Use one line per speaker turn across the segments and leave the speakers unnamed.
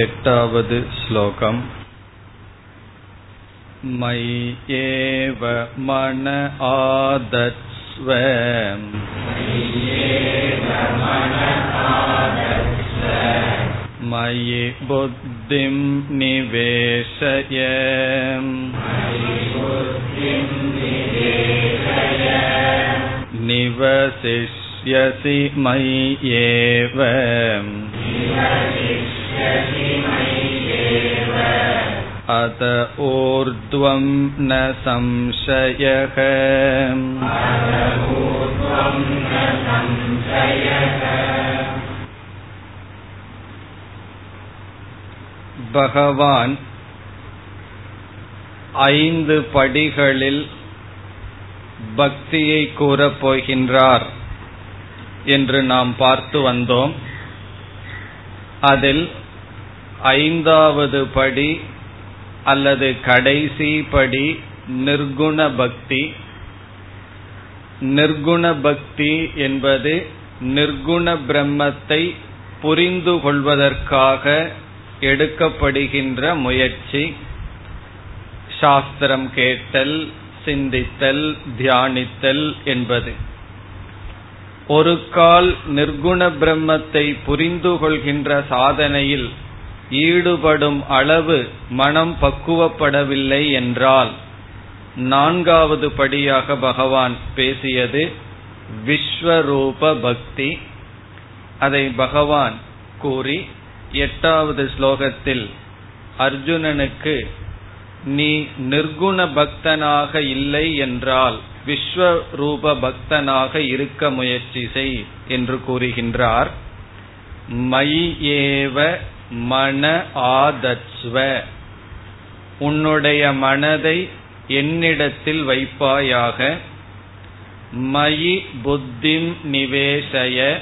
एटावद् श्लोकम् मय्येव मन आदत्स्व मयि बुद्धिं निवेशय निवसिष्यसि मय्येव अत ऊर्ध्वं न संशयः பகவான் ஐந்து படிகளில் பக்தியை கூறப் போகின்றார் என்று நாம் பார்த்து வந்தோம் அதில் ஐந்தாவது படி அல்லது கடைசி படி நிர்குண பக்தி. நிர்குண பக்தி என்பது நிர்குண பிரம்மத்தை புரிந்து கொள்வதற்காக எடுக்கப்படுகின்ற முயற்சி. சாஸ்திரம் கேட்டல் சிந்தித்தல் தியானித்தல் என்பது. ஒரு கால் நிர்குண பிரம்மத்தை புரிந்து கொள்கின்ற சாதனையில் ஈடுபடும் அளவு மனம் பக்குவப்படவில்லை என்றால் நான்காவது படியாக பகவான் பேசியது விஸ்வரூப பக்தி. அதை பகவான் கூறி எட்டாவது ஸ்லோகத்தில் அர்ஜுனனுக்கு நீ நிர்குண பக்தனாக இல்லை என்றால் விஸ்வரூப பக்தனாக இருக்க முயற்சி செய் என்று கூறுகின்றார். மை ஏவ மன ஆதத்ஸ்வ. உன்னுடைய மனதை என்னிடத்தில் வைப்பாயாக. மயி புத்திம் நிவேசய.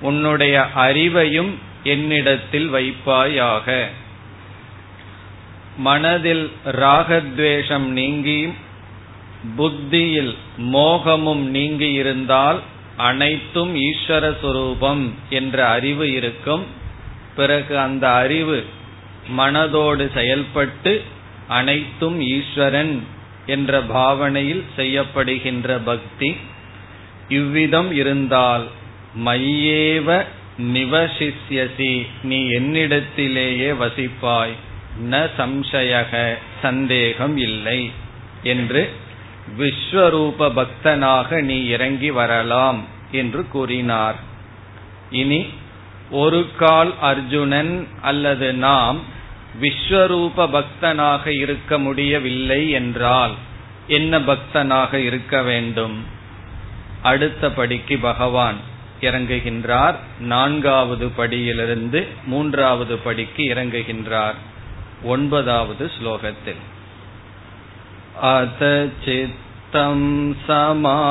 உன்னுடைய அறிவையும் என்னிடத்தில் வைப்பாயாக. மனதில் ராகத்வேஷம் நீங்கி புத்தியில் மோகமும் நீங்கி இருந்தால் அனைத்தும் ஈஸ்வர சுரூபம் என்ற அறிவு இருக்கும். பிறகு அந்த அறிவு மனதோடு செயல்பட்டு அனைத்தும் ஈஸ்வரன் என்ற பாவனையில் செய்யப்படுகின்ற பக்தி இவ்விதம் இருந்தால் மையேவ நிவசிஷ்யசி. நீ என்னிடத்திலேயே வசிப்பாய். ந சம்சயக சந்தேகம் இல்லை என்று விஸ்வரூப பக்தனாக நீ இறங்கி வரலாம் என்று கூறினார். இனி ஒரு கால் அர்ஜுனன் அல்லது நாம் விஸ்வரூப பக்தனாக இருக்க முடியவில்லை என்றால் என்ன பக்தனாக இருக்க வேண்டும்? அடுத்த படிக்கு பகவான் இறங்குகின்றார். நான்காவது படியிலிருந்து மூன்றாவது படிக்கு இறங்குகின்றார். ஒன்பதாவது ஸ்லோகத்தில். அத तं समाधातुम्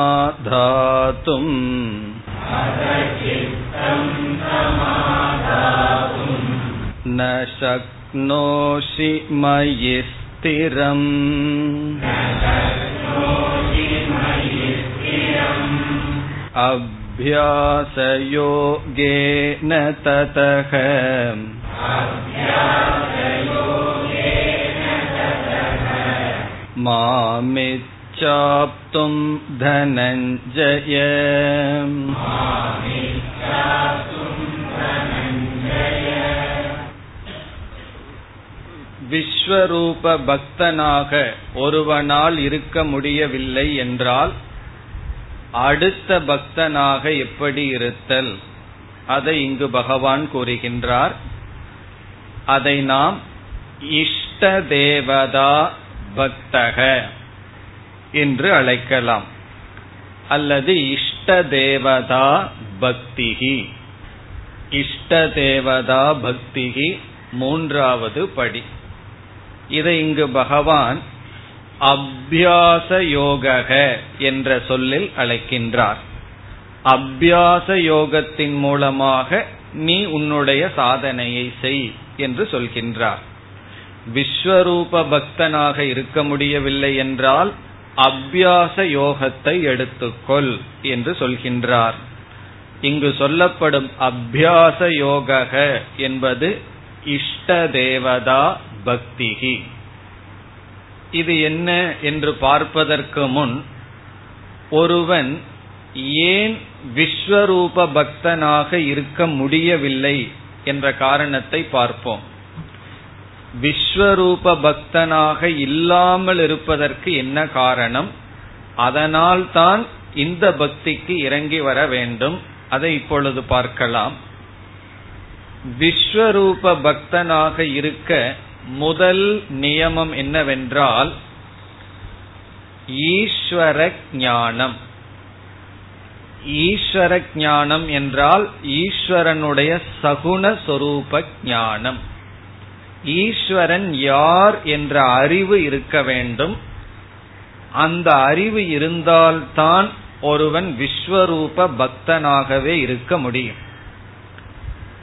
न शक्नोषि मयि स्थिरम् अभ्यासयोगेन ततः मामित् मामिच्छाप्तुं धनञ्जय விஸ்வரூப பக்தனாக ஒருவனால் இருக்க முடியவில்லை என்றால் அடுத்த பக்தனாக எப்படி இருத்தல் அதை இங்கு பகவான் கூறுகின்றார் அதை நாம் இஷ்ட தேவதா பக்தக என்று அழைக்கலாம். அல்லது இஷ்ட தேவதா பக்திகி இஷ்ட தேவதா பக்திகி மூன்றாவது படி. இதை இங்கு பகவான் அபியாச யோகக என்ற சொல்லில் அழைக்கின்றார். அபியாச யோகத்தின் மூலமாக நீ உன்னுடைய சாதனையை செய் என்று சொல்கின்றார். விஸ்வரூப பக்தனாக இருக்க முடியவில்லை என்றால் அபியாச யோகத்தை எடுத்துக்கொள் என்று சொல்கின்றார். இங்கு சொல்லப்படும் அபியாச யோக என்பது இஷ்ட தேவதா பக்திகி இது என்ன என்று பார்ப்பதற்கு முன் ஒருவன் ஏன் விஸ்வரூப பக்தனாக இருக்க முடியவில்லை என்ற காரணத்தை பார்ப்போம். விஸ்வரூப பக்தனாக இல்லாமல் இருப்பதற்கு என்ன காரணம்? அதனால் தான் இந்த பக்திக்கு இறங்கி வர வேண்டும். அதை இப்பொழுது பார்க்கலாம். விஸ்வரூப பக்தனாக இருக்க முதல் நியமம் என்னவென்றால் ஈஸ்வர ஞானம் ஈஸ்வர ஞானம் என்றால் ஈஸ்வரனுடைய சகுண சொரூப ஞானம். ஈஸ்வரன் யார் என்ற அறிவு இருக்க வேண்டும். அந்த அறிவு இருந்தால்தான் ஒருவன் விஸ்வரூப பக்தனாகவே இருக்க முடியும்.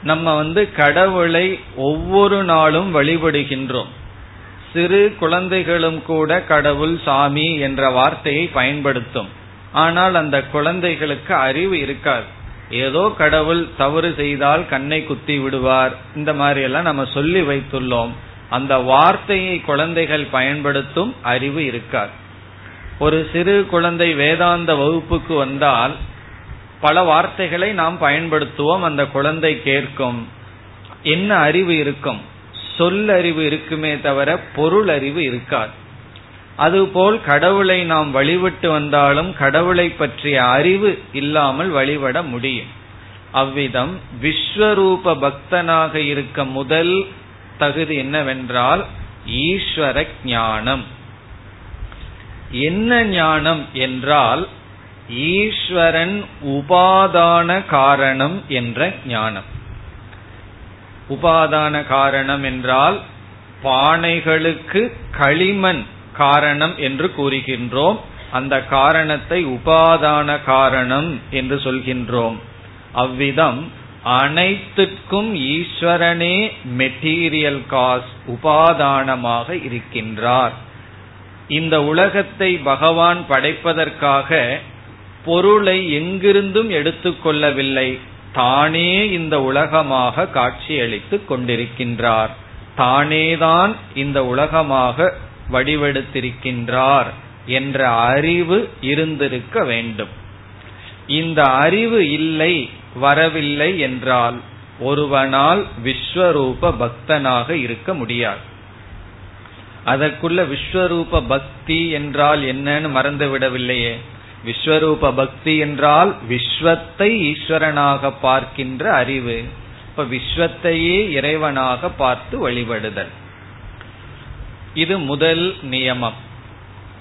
நம்ம வந்து கடவுளை ஒவ்வொரு நாளும் வழிபடுகின்றோம். சிறு குழந்தைகளும் கூட கடவுள் சாமி என்ற வார்த்தையை பயன்படுத்தும். ஆனால் அந்த குழந்தைகளுக்கு அறிவு இருக்காது. ஏதோ கடவுள் தவறு செய்தால் கண்ணை குத்தி விடுவார். இந்த மாதிரி எல்லாம் நம்ம சொல்லி வைத்துள்ளோம். அந்த வார்த்தையை குழந்தைகள் பயன்படுத்தும் அறிவு இருக்கார் ஒரு சிறு குழந்தை வேதாந்த வகுப்புக்கு வந்தால் பல வார்த்தைகளை நாம் பயன்படுத்துவோம் அந்த குழந்தை கேட்கும். என்ன அறிவு இருக்கும்? சொல் அறிவு இருக்குமே தவிர பொருள் அறிவு இருக்காது. அதுபோல் கடவுளை நாம் வழிபட்டு வந்தாலும் கடவுளை பற்றிய அறிவு இல்லாமல் வழிபட முடியும். அவ்விதம் விஸ்வரூப பக்தனாக இருக்க முதல் தகுதி என்னவென்றால் ஈஸ்வர ஞானம். என்ன ஞானம் என்றால் ஈஸ்வரன் உபாதான காரணம் என்ற ஞானம். உபாதான காரணம் என்றால் பானைகளுக்கு களிமண் காரணம் என்று கூறுகின்றோம். அந்த காரணத்தை உபாதான காரணம் என்று சொல்கின்றோம். அவ்விதம் அனைத்துக்கும் ஈஸ்வரனே மெட்டீரியல் காஸ் உபாதானமாக இருக்கின்றார். இந்த உலகத்தை பகவான் படைப்பதற்காக பொருளை எங்கிருந்தும் எடுத்துக்கொள்ளவில்லை தானே இந்த உலகமாக காட்சியளித்துக் கொண்டிருக்கின்றார். தானேதான் இந்த உலகமாக வடிவெடுத்திருக்கின்றார் என்ற அறிவு இருந்திருக்க வேண்டும். இந்த அறிவு இல்லை வரவில்லை என்றால் ஒருவனால் விஸ்வரூப பக்தனாக இருக்க முடியாது. அதற்குள்ள விஸ்வரூப பக்தி என்றால் என்னன்னு மறந்து விடவில்லையே. விஸ்வரூப பக்தி என்றால் விஸ்வத்தை ஈஸ்வரனாக பார்க்கின்ற அறிவு. இப்ப விஸ்வத்தையே இறைவனாக பார்த்து வழிபடுதல். இது முதல் நியமம்.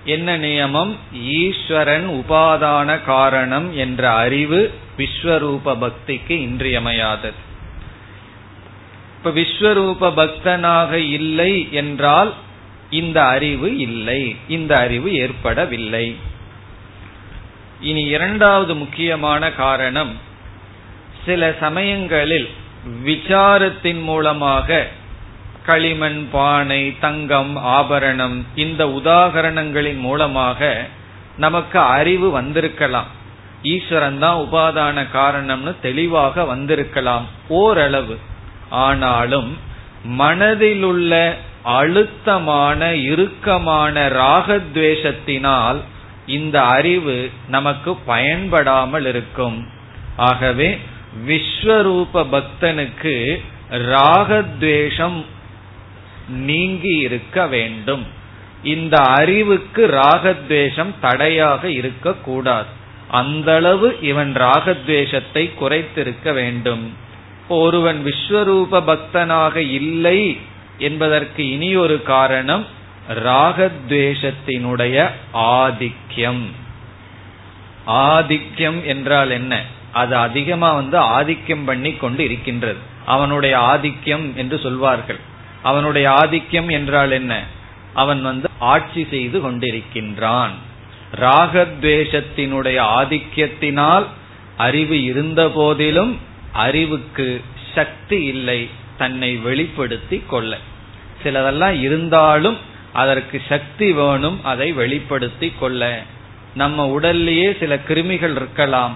என்ன நியமம்? ஈஸ்வரன் உபாதான காரணம் என்ற அறிவு விஸ்வரூப பக்திக்கு இன்றியமையாதது. இப்ப விஸ்வரூப பக்தனாக இல்லை என்றால் இந்த அறிவு இல்லை இந்த அறிவு ஏற்படவில்லை. இனி இரண்டாவது முக்கியமான காரணம் சில சமயங்களில் விசாரத்தின் மூலமாக களிமண் பானை தங்கம் ஆபரணம் இந்த உதாகரணங்களின் மூலமாக நமக்கு அறிவு வந்திருக்கலாம். ஈஸ்வரன் தான் உபாதான காரணம்னு தெளிவாக வந்திருக்கலாம் ஓரளவு. ஆனாலும் மனதிலுள்ள அழுத்தமான இறுக்கமான ராகத்வேஷத்தினால் இந்த அறிவு நமக்கு பயன்படாமல் இருக்கும். ஆகவே விஸ்வரூப பக்தனுக்கு ராகத்வேஷம் நீங்கி இருக்க வேண்டும். இந்த அறிவுக்கு ராகத்வேஷம் தடையாக இருக்கக்கூடாது அந்த அளவு இவன் ராகத்வேஷத்தை குறைத்திருக்க வேண்டும். ஒருவன் விஸ்வரூப பக்தனாக இல்லை என்பதற்கு இனி ஒரு காரணம் ராகத்வேஷத்தினுடைய ஆதிக்கியம் ஆதிக்கியம் என்றால் என்ன? அது அதிகமா வந்து ஆதிக்கம் பண்ணி கொண்டு இருக்கின்றது. அவனுடைய ஆதிக்கம் என்று சொல்வார்கள். அவனுடைய ஆதிக்கம் என்றால் என்ன? அவன் வந்து ஆட்சி செய்து கொண்டிருக்கின்றான். ராகத்வேஷத்தினுடைய ஆதிக்கத்தினால் அறிவு இருந்த போதிலும் அறிவுக்கு சக்தி இல்லை தன்னை வெளிப்படுத்தி கொள்ள. சிலதெல்லாம் இருந்தாலும் அதற்கு சக்தி வேணும் அதை வெளிப்படுத்தி கொள்ள. நம்ம உடல்லையே சில கிருமிகள் இருக்கலாம்.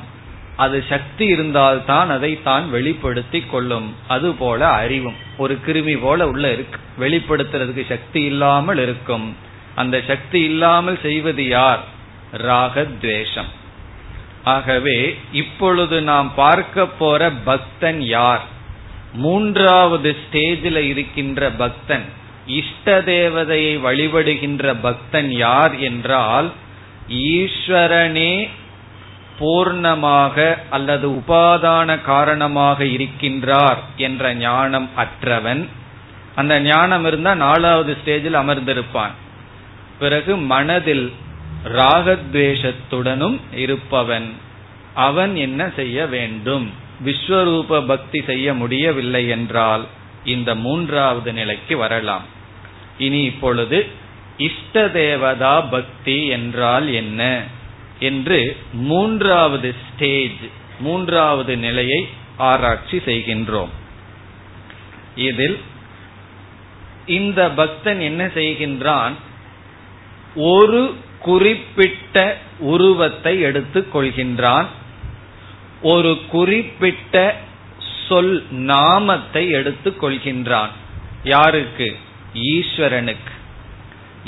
அது சக்தி இருந்தால்தான் அதை தான் வெளிப்படுத்தி கொள்ளும். அது போல அறிவும். ஒரு கிருமி போல உள்ள இருக்கு. வெளிப்படுத்துறதுக்கு சக்தி இல்லாமல் இருக்கும். அந்த சக்தி இல்லாமல் செய்வது யார்? ராகத்வேஷம். ஆகவே இப்பொழுது நாம் பார்க்க போற பக்தன் யார்? மூன்றாவது ஸ்டேஜில் இருக்கின்ற பக்தன் இஷ்ட தேவதையை வழிபடுகின்ற பக்தன் யார் என்றால் ஈஸ்வரனே பூர்ணமாக அல்லது உபாதான காரணமாக இருக்கின்றார் என்ற ஞானம் அற்றவன். அந்த ஞானம் இருந்தா நாலாவது ஸ்டேஜில் அமர்ந்திருப்பான். பிறகு மனதில் ராகத்வேஷத்துடனும் இருப்பவன். அவன் என்ன செய்ய வேண்டும்? விஸ்வரூப பக்தி செய்ய முடியவில்லை என்றால் இந்த மூன்றாவது நிலைக்கு வரலாம். இனி இப்பொழுது இஷ்ட தேவதா பக்தி என்றால் என்ன? என்று மூன்றாவது ஸ்டேஜ் மூன்றாவது நிலையை ஆராய்ச்சி செய்கின்றோம். இதில் இந்த பக்தன் என்ன செய்கின்றான்? ஒரு குறிப்பிட்ட உருவத்தை எடுத்துக் கொள்கின்றான். ஒரு குறிப்பிட்ட சொல் நாமத்தை எடுத்துக் கொள்கின்றான். யாருக்கு? ஈஸ்வரனுக்கு.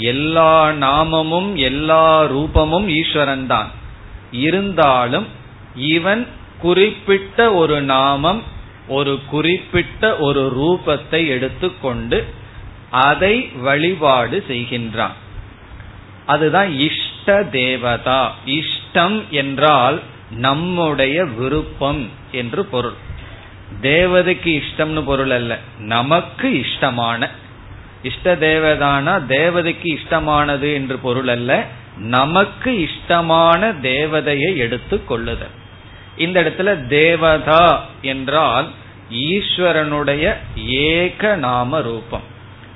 எல்லா நாமமும் எல்லா ரூபமும் ஈஸ்வரன் தான் இருந்தாலும் இவன் குறிப்பிட்ட ஒரு நாமம் ஒரு குறிப்பிட்ட ஒரு ரூபத்தை எடுத்துக்கொண்டு அதை வழிபாடு செய்கின்றான். அதுதான் இஷ்ட தேவதா. இஷ்டம் என்றால் நம்முடைய விருப்பம் என்று பொருள். தேவதைக்கு இஷ்டம்னு பொருள் அல்ல நமக்கு இஷ்டமான இஷ்ட தேவதானா தேவதைக்கு இஷ்டமானது என்று பொருள் அல்ல. நமக்கு இஷ்டமான தேவதையை எடுத்து கொள்ளுதல் இந்த இடத்துல தேவதா என்றால் ஈஸ்வரனுடைய ஏக நாம ரூபம்.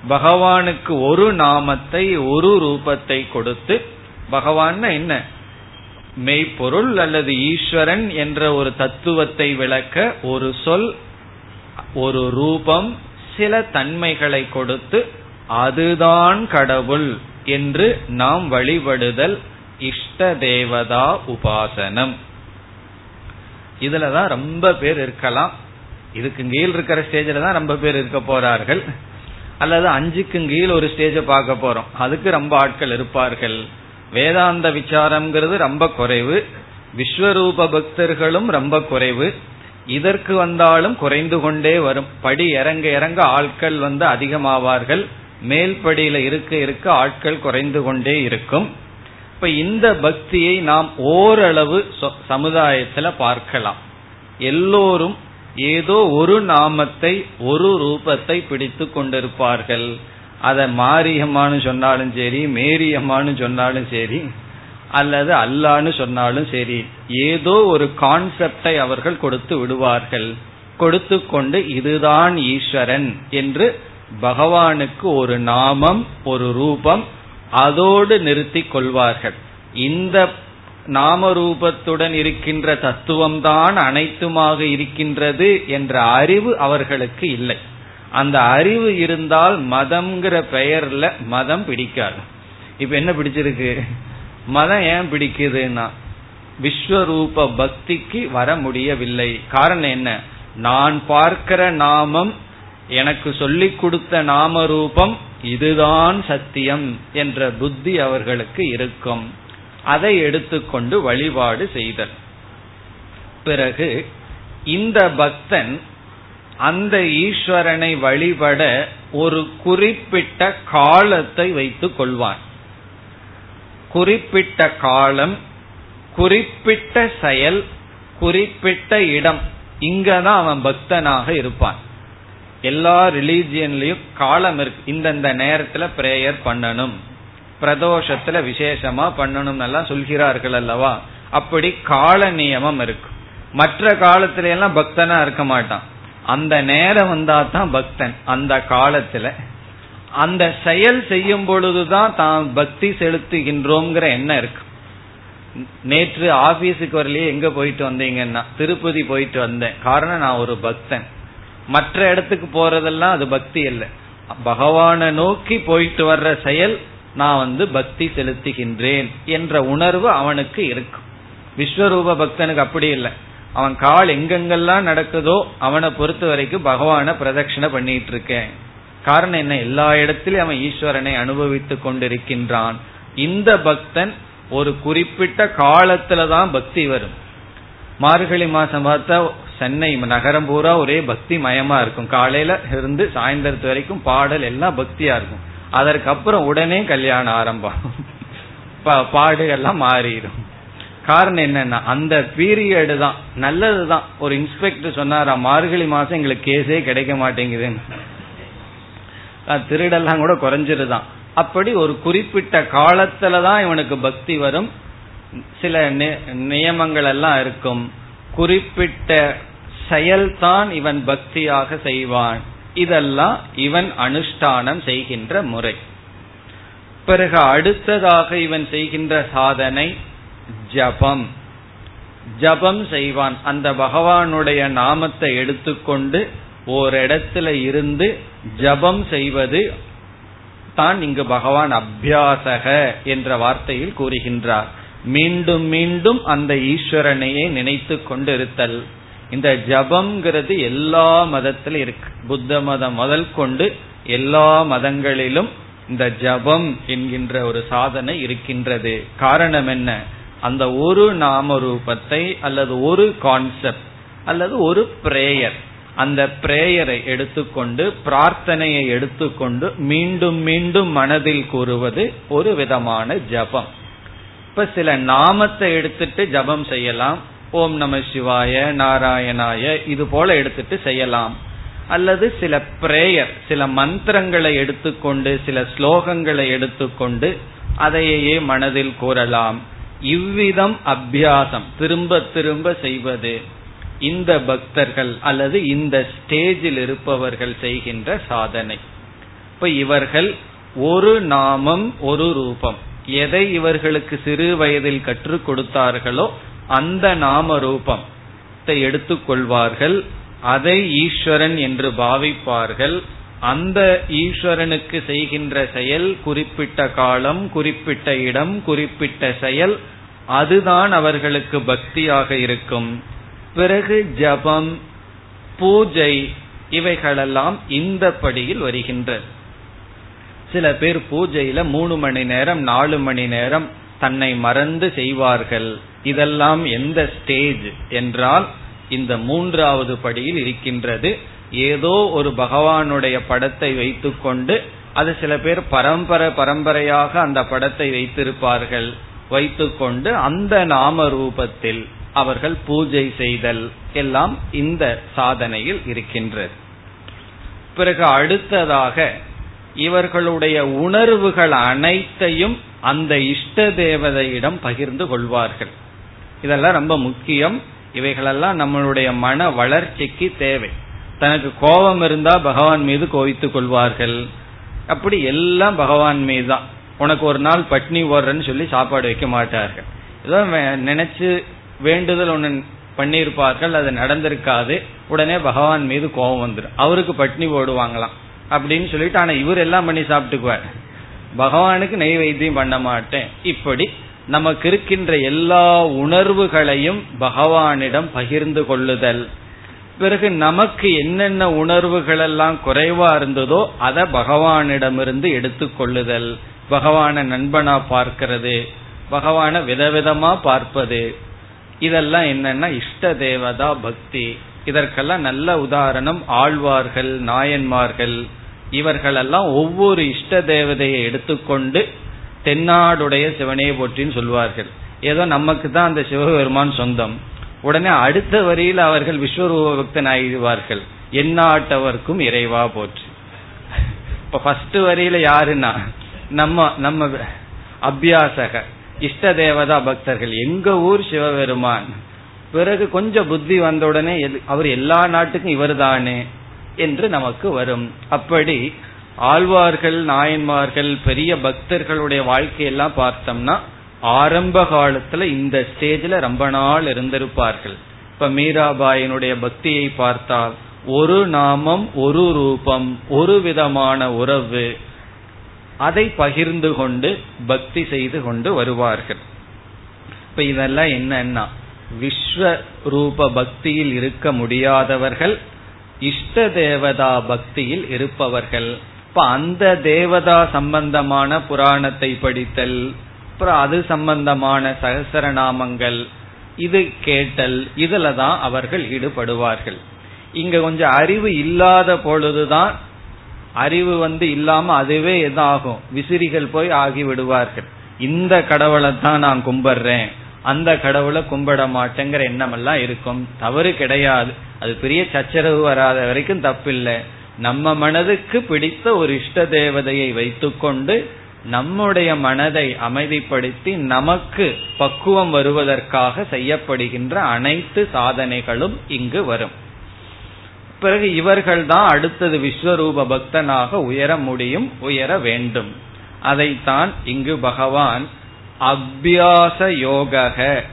பகவானுக்கு ஒரு நாமத்தை ஒரு ரூபத்தை கொடுத்து பகவான் என்ன? மெய்ப்பொருள் அல்லது ஈஸ்வரன் என்ற ஒரு தத்துவத்தை விளக்க ஒரு சொல் ஒரு ரூபம் சில தன்மைகளை கொடுத்து அதுதான் கடவுள் என்று நாம் வழிபடுதல் இஷ்ட தேவதா உபாசனம். இதுலதான் ரொம்ப பேர் இருக்கலாம். இதுக்கு கீழ் இருக்கிற ஸ்டேஜில் தான் ரொம்ப பேர் இருக்க போறார்கள். அல்லது அஞ்சுக்கு கீழ் ஒரு ஸ்டேஜ பார்க்க போறோம். அதுக்கு ரொம்ப ஆட்கள் இருப்பார்கள். வேதாந்த விசாரம்ங்கிறது ரொம்ப குறைவு. விஸ்வரூப பக்தர்களும் ரொம்ப குறைவு. இதற்கு வந்தாலும் குறைந்து கொண்டே வரும். படி இறங்க இறங்க ஆட்கள் வந்து அதிகமாவார்கள். மேல்படியில இருக்க இருக்க ஆட்கள் குறைந்து கொண்டே இருக்கும். இப்ப இந்த பக்தியை நாம் ஓரளவு சமுதாயத்துல பார்க்கலாம். எல்லோரும் ஏதோ ஒரு நாமத்தை ஒரு ரூபத்தை பிடித்து கொண்டிருப்பார்கள். அதை மாரியம்மான்னு சொன்னாலும் சரி மேரியம்மான்னு சொன்னாலும் சரி அல்லது அல்லான்னு சொன்னாலும் சரி ஏதோ ஒரு கான்செப்டை அவர்கள் கொடுத்து விடுவார்கள். கொடுத்து கொண்டு இதுதான் ஈஸ்வரன் என்று பகவானுக்கு ஒரு நாமம் ஒரு ரூபம் அதோடு நிறுத்தி கொள்வார்கள். இந்த நாம ரூபத்துடன் இருக்கின்ற தத்துவம்தான் அனைத்துமாக இருக்கின்றது என்ற அறிவு அவர்களுக்கு இல்லை. அந்த அறிவு இருந்தால் மதம்ங்கிற பெயர்ல மதம் பிடிக்காது. இப்ப என்ன பிடிச்சிருக்கு? மதம் ஏன் பிடிக்குதுன்னா விஸ்வரூப பக்திக்கு வர முடியவில்லை. காரணம் என்ன? நான் பார்க்கிற நாமம் எனக்கு சொல்லிக் கொடுத்த நாம ரூபம் இதுதான் சத்தியம் என்ற புத்தி அவர்களுக்கு இருக்கும். அதை எடுத்துக்கொண்டு வழிபாடு செய்தல். பிறகு இந்த பக்தன் அந்த ஈஸ்வரனை வழிபட ஒரு குறிப்பிட்ட காலத்தை வைத்துக் கொள்வான். குறிப்பிட்ட காலம் குறிப்பிட்ட செயல் குறிப்பிட்ட இடம். இங்கதான் அவன் பக்தனாக இருப்பான். எல்லா ரிலீஜியன்லயும் காலம் இருக்கு. இந்தந்த நேரத்துல பிரேயர் பண்ணணும். பிரதோஷத்துல விசேஷமா பண்ணணும் எல்லாம் சொல்கிறார்கள் அல்லவா? அப்படி கால நியமம் இருக்கு. மற்ற காலத்துல எல்லாம் பக்தனா இருக்க மாட்டான். அந்த நேரம் வந்தா தான் பக்தன். அந்த காலத்துல அந்த செயல் செய்யும் பொழுதுதான் தான் பக்தி செலுத்துகின்றோங்கிற எண்ணம் இருக்கு. நேற்று ஆபீஸுக்கு வரலையே எங்க போயிட்டு வந்தீங்கன்னா? திருப்பதி போயிட்டு வந்தேன். காரணம் நான் ஒரு பக்தன். மற்ற இடத்துக்கு போறதெல்லாம் அது பக்தி இல்லை பகவானை நோக்கி போயிட்டு வர்ற செயல் நான் வந்து பக்தி செலுத்துகின்றேன் என்ற உணர்வு அவனுக்கு இருக்கும் விஸ்வரூப பக்தனுக்கு அப்படி இல்லை. அவன் கால் எங்கெங்கெல்லாம் நடக்குதோ அவனை பொறுத்த வரைக்கும் பகவான பிரதட்சணை பண்ணிட்டு இருக்கேன். காரணம் என்ன? எல்லா இடத்திலும் அவன் ஈஸ்வரனை அனுபவித்துக் கொண்டிருக்கின்றான். இந்த பக்தன் ஒரு குறிப்பிட்ட காலத்துல தான் பக்தி வரும். மார்கழி மாசம் பார்த்தா சென்னை நகரம் பூரா ஒரே பக்தி மயமா இருக்கும். காலையில இருந்து சாயந்தரத்து வரைக்கும் பாடல் எல்லாம் பக்தியா இருக்கும். அதற்கப்புறம் உடனே கல்யாணம் ஆரம்பம். பாடுகள்லாம் மாறிடும். காரணம் என்னன்னா அந்த பீரியடு தான். நல்லதுதான். ஒரு இன்ஸ்பெக்டர் சொன்னாரா மார்கழி மாசம் எங்களுக்கு கேஸே கிடைக்க மாட்டேங்குதுன்னு. திருடெல்லாம் கூட குறைஞ்சிருதான். அப்படி ஒரு குறிப்பிட்ட காலத்துலதான் இவனுக்கு பக்தி வரும். சில நியமங்கள் எல்லாம் இருக்கும். குறிப்பிட்ட செயல்தான் இவன் பக்தியாக செய்வான். இதெல்லாம் இவன் அனுஷ்டானம் செய்கின்ற முறை. பிறகு அடுத்ததாக இவன் செய்கின்ற சாதனை ஜபம். ஜபம் செய்வான். அந்த பகவானுடைய நாமத்தை எடுத்துக்கொண்டு ஓரிடத்துல இருந்து ஜபம் செய்வது தான் இங்கு பகவான் அபியாசக என்ற வார்த்தையில் கூறுகின்றார். மீண்டும் மீண்டும் அந்த ஈஸ்வரனையே நினைத்து கொண்டிருத்தல். இந்த ஜபம்ங்கிறது எல்லா மதத்திலும் இருக்கு. புத்த மதம் முதல் கொண்டு எல்லா மதங்களிலும் இந்த ஜபம் என்கின்ற ஒரு சாதனை இருக்கின்றது. காரணம் என்ன? அந்த ஒரு நாம ரூபத்தை அல்லது ஒரு கான்செப்ட் அல்லது ஒரு பிரேயர் அந்த பிரேயரை எடுத்துக்கொண்டு பிரார்த்தனையை எடுத்துக்கொண்டு மீண்டும் மீண்டும் மனதில் கூறுவது ஒரு விதமான ஜபம். இப்ப சில நாமத்தை எடுத்துட்டு ஜபம் செய்யலாம். ஓம் நம சிவாய நாராயணாய இது போல எடுத்துட்டு செய்யலாம். அல்லது சில பிரேயர் சில மந்திரங்களை எடுத்துக்கொண்டு சில ஸ்லோகங்களை எடுத்துக்கொண்டு அதையே மனதில் கூறலாம். இவ்விதம் அபியாசம். திரும்ப திரும்ப செய்வது இந்த பக்தர்கள் அல்லது இந்த ஸ்டேஜில் இருப்பவர்கள் செய்கின்ற சாதனை. இப்ப இவர்கள் ஒரு நாமம் ஒரு ரூபம். எதை இவர்களுக்கு சிறு வயதில் கற்றுக் கொடுத்தார்களோ அந்த நாம ரூபம். எடுத்துக்கொள்வார்கள் அதை ஈஸ்வரன் என்று பாவிப்பார்கள். அந்த ஈஸ்வரனுக்கு செய்கின்ற செயல் குறிப்பிட்ட காலம் குறிப்பிட்ட இடம் குறிப்பிட்ட செயல் அதுதான் அவர்களுக்கு பக்தியாக இருக்கும். பிறகு ஜபம் பூஜை இவைகளெல்லாம் இந்த படியில் வருகின்றது. சில பேர் பூஜையில மூணு மணி நேரம் நாலு மணி நேரம் தன்னை மறந்து செய்வார்கள். இதெல்லாம் எந்த ஸ்டேஜ் என்றால் இந்த மூன்றாவது படியில் இருக்கின்றது. ஏதோ ஒரு பகவானுடைய படத்தை வைத்துக்கொண்டு அது சில பேர் பரம்பரை பரம்பரையாக அந்த படத்தை வைத்திருப்பார்கள். வைத்துக்கொண்டு அந்த நாம ரூபத்தில் அவர்கள் பூஜை செய்தல் எல்லாம் இந்த சாதனையில் இருக்கின்றது. பிறகு அடுத்ததாக இவர்களுடைய உணர்வுகள் அனைத்தையும் அந்த இஷ்ட தேவதையிடம் பகிர்ந்து கொள்வார்கள். இதெல்லாம் ரொம்ப முக்கியம். இவைகளெல்லாம் நம்மளுடைய மன வளர்ச்சிக்கு தேவை. தனக்கு கோபம் இருந்தா பகவான் மீது கோவித்துக் கொள்வார்கள். அப்படி எல்லாம் பகவான் மீது தான் உனக்கு ஒரு நாள் பட்னி ஓடுறன்னு சொல்லி சாப்பாடு வைக்க மாட்டார்கள். ஏதோ நினைச்சு வேண்டுதல் ஒன்று பண்ணியிருப்பார்கள் அது நடந்திருக்காது. உடனே பகவான் மீது கோபம் வந்துடும் அவருக்கு பட்னி போடுவாங்களாம். அப்படின்னு சொல்லிட்டு ஆனா இவர் எல்லாம் பண்ணி சாப்பிட்டுக்குவார். பகவானுக்கு நெய் வைத்தியம் பண்ண மாட்டேன். இப்படி நமக்கு இருக்கின்ற எல்லா உணர்வுகளையும் பகவானிடம் பகிர்ந்து கொள்ளுதல். பிறகு நமக்கு என்னென்ன உணர்வுகள் எல்லாம் குறைவா இருந்ததோ அதை பகவானிடமிருந்து எடுத்துக்கொள்ளுதல் பகவான நண்பனா பார்க்கிறது. பகவான விதவிதமா பார்ப்பது. இதெல்லாம் என்னன்னா இஷ்ட தேவதா பக்தி. இதற்கெல்லாம் நல்ல உதாரணம் ஆழ்வார்கள் நாயன்மார்கள். இவர்களெல்லாம் ஒவ்வொரு இஷ்ட தேவதையை எடுத்துக்கொண்டு தென்னாடுடைய சிவனே போற்றின்னு சொல்வார்கள். ஏதோ நமக்கு தான் அந்த சிவபெருமான் சொந்தம். உடனே அடுத்த வரியில் அவர்கள் விஸ்வரூப பக்தன் ஆகிடுவார்கள் எந்நாட்டவர்க்கும் இறைவா போற்று. இப்ப ஃபர்ஸ்ட் வரியில யாருன்னா நம்ம நம்ம அபியாசக இஷ்ட தேவதா பக்தர்கள். எங்க ஊர் சிவபெருமான்? பிறகு கொஞ்சம் புத்தி வந்தவுடனே அவர் எல்லா நாட்டுக்கும் இவர் தானே என்று நமக்கு வரும். அப்படி ஆழ்வார்கள் நாயன்மார்கள் பெரிய பக்தர்களுடைய வாழ்க்கையெல்லாம் பார்த்தோம்னா ஆரம்ப காலத்துல இந்த ஸ்டேஜ்ல ரொம்ப நாள் இருந்திருப்பார்கள். இப்ப மீராபாயினுடைய பக்தியை பார்த்தால் ஒரு நாமம் ஒரு ரூபம் ஒரு விதமான உறவு அதை பகிர்ந்து கொண்டு பக்தி செய்து கொண்டு வருவார்கள். இப்ப இதெல்லாம் என்னன்னா விஸ்வ விஸ்வரூப பக்தியில் இருக்க முடியாதவர்கள் இஷ்ட தேவதா பக்தியில் இருப்பவர்கள். இப்ப அந்த தேவதா சம்பந்தமான புராணத்தை படித்தல் அப்புறம் அது சம்பந்தமான சகசரநாமங்கள் இது கேட்டல் இதுல தான் அவர்கள் ஈடுபடுவார்கள். இங்க கொஞ்சம் அறிவு இல்லாத பொழுதுதான் அறிவு வந்து இல்லாம அதுவே எதாகும் விசிறிகள் போய் ஆகி விடுவார்கள் இந்த கடவுளை தான் நான் கும்பிடுறேன் அந்த கடவுளை கும்பிட மாட்டேங்கிற எண்ணமெல்லாம் இருக்கும். தவறு கிடையாது. அது பெரிய சச்சரவு வராத வரைக்கும் தப்பில்லை. நம்ம மனதுக்கு பிடித்த ஒரு இஷ்ட தேவதையை வைத்துக்கொண்டு நம்முடைய மனதை அமைதிப்படுத்தி நமக்கு பக்குவம் வருவதற்காக செய்யப்படுகின்ற அனைத்து சாதனைகளும் இங்கு வரும். பிறகு இவர்கள் தான் அடுத்தது விஸ்வரூப பக்தனாக உயர முடியும் உயர வேண்டும். அதைத்தான் இங்கு பகவான் அபியாச யோக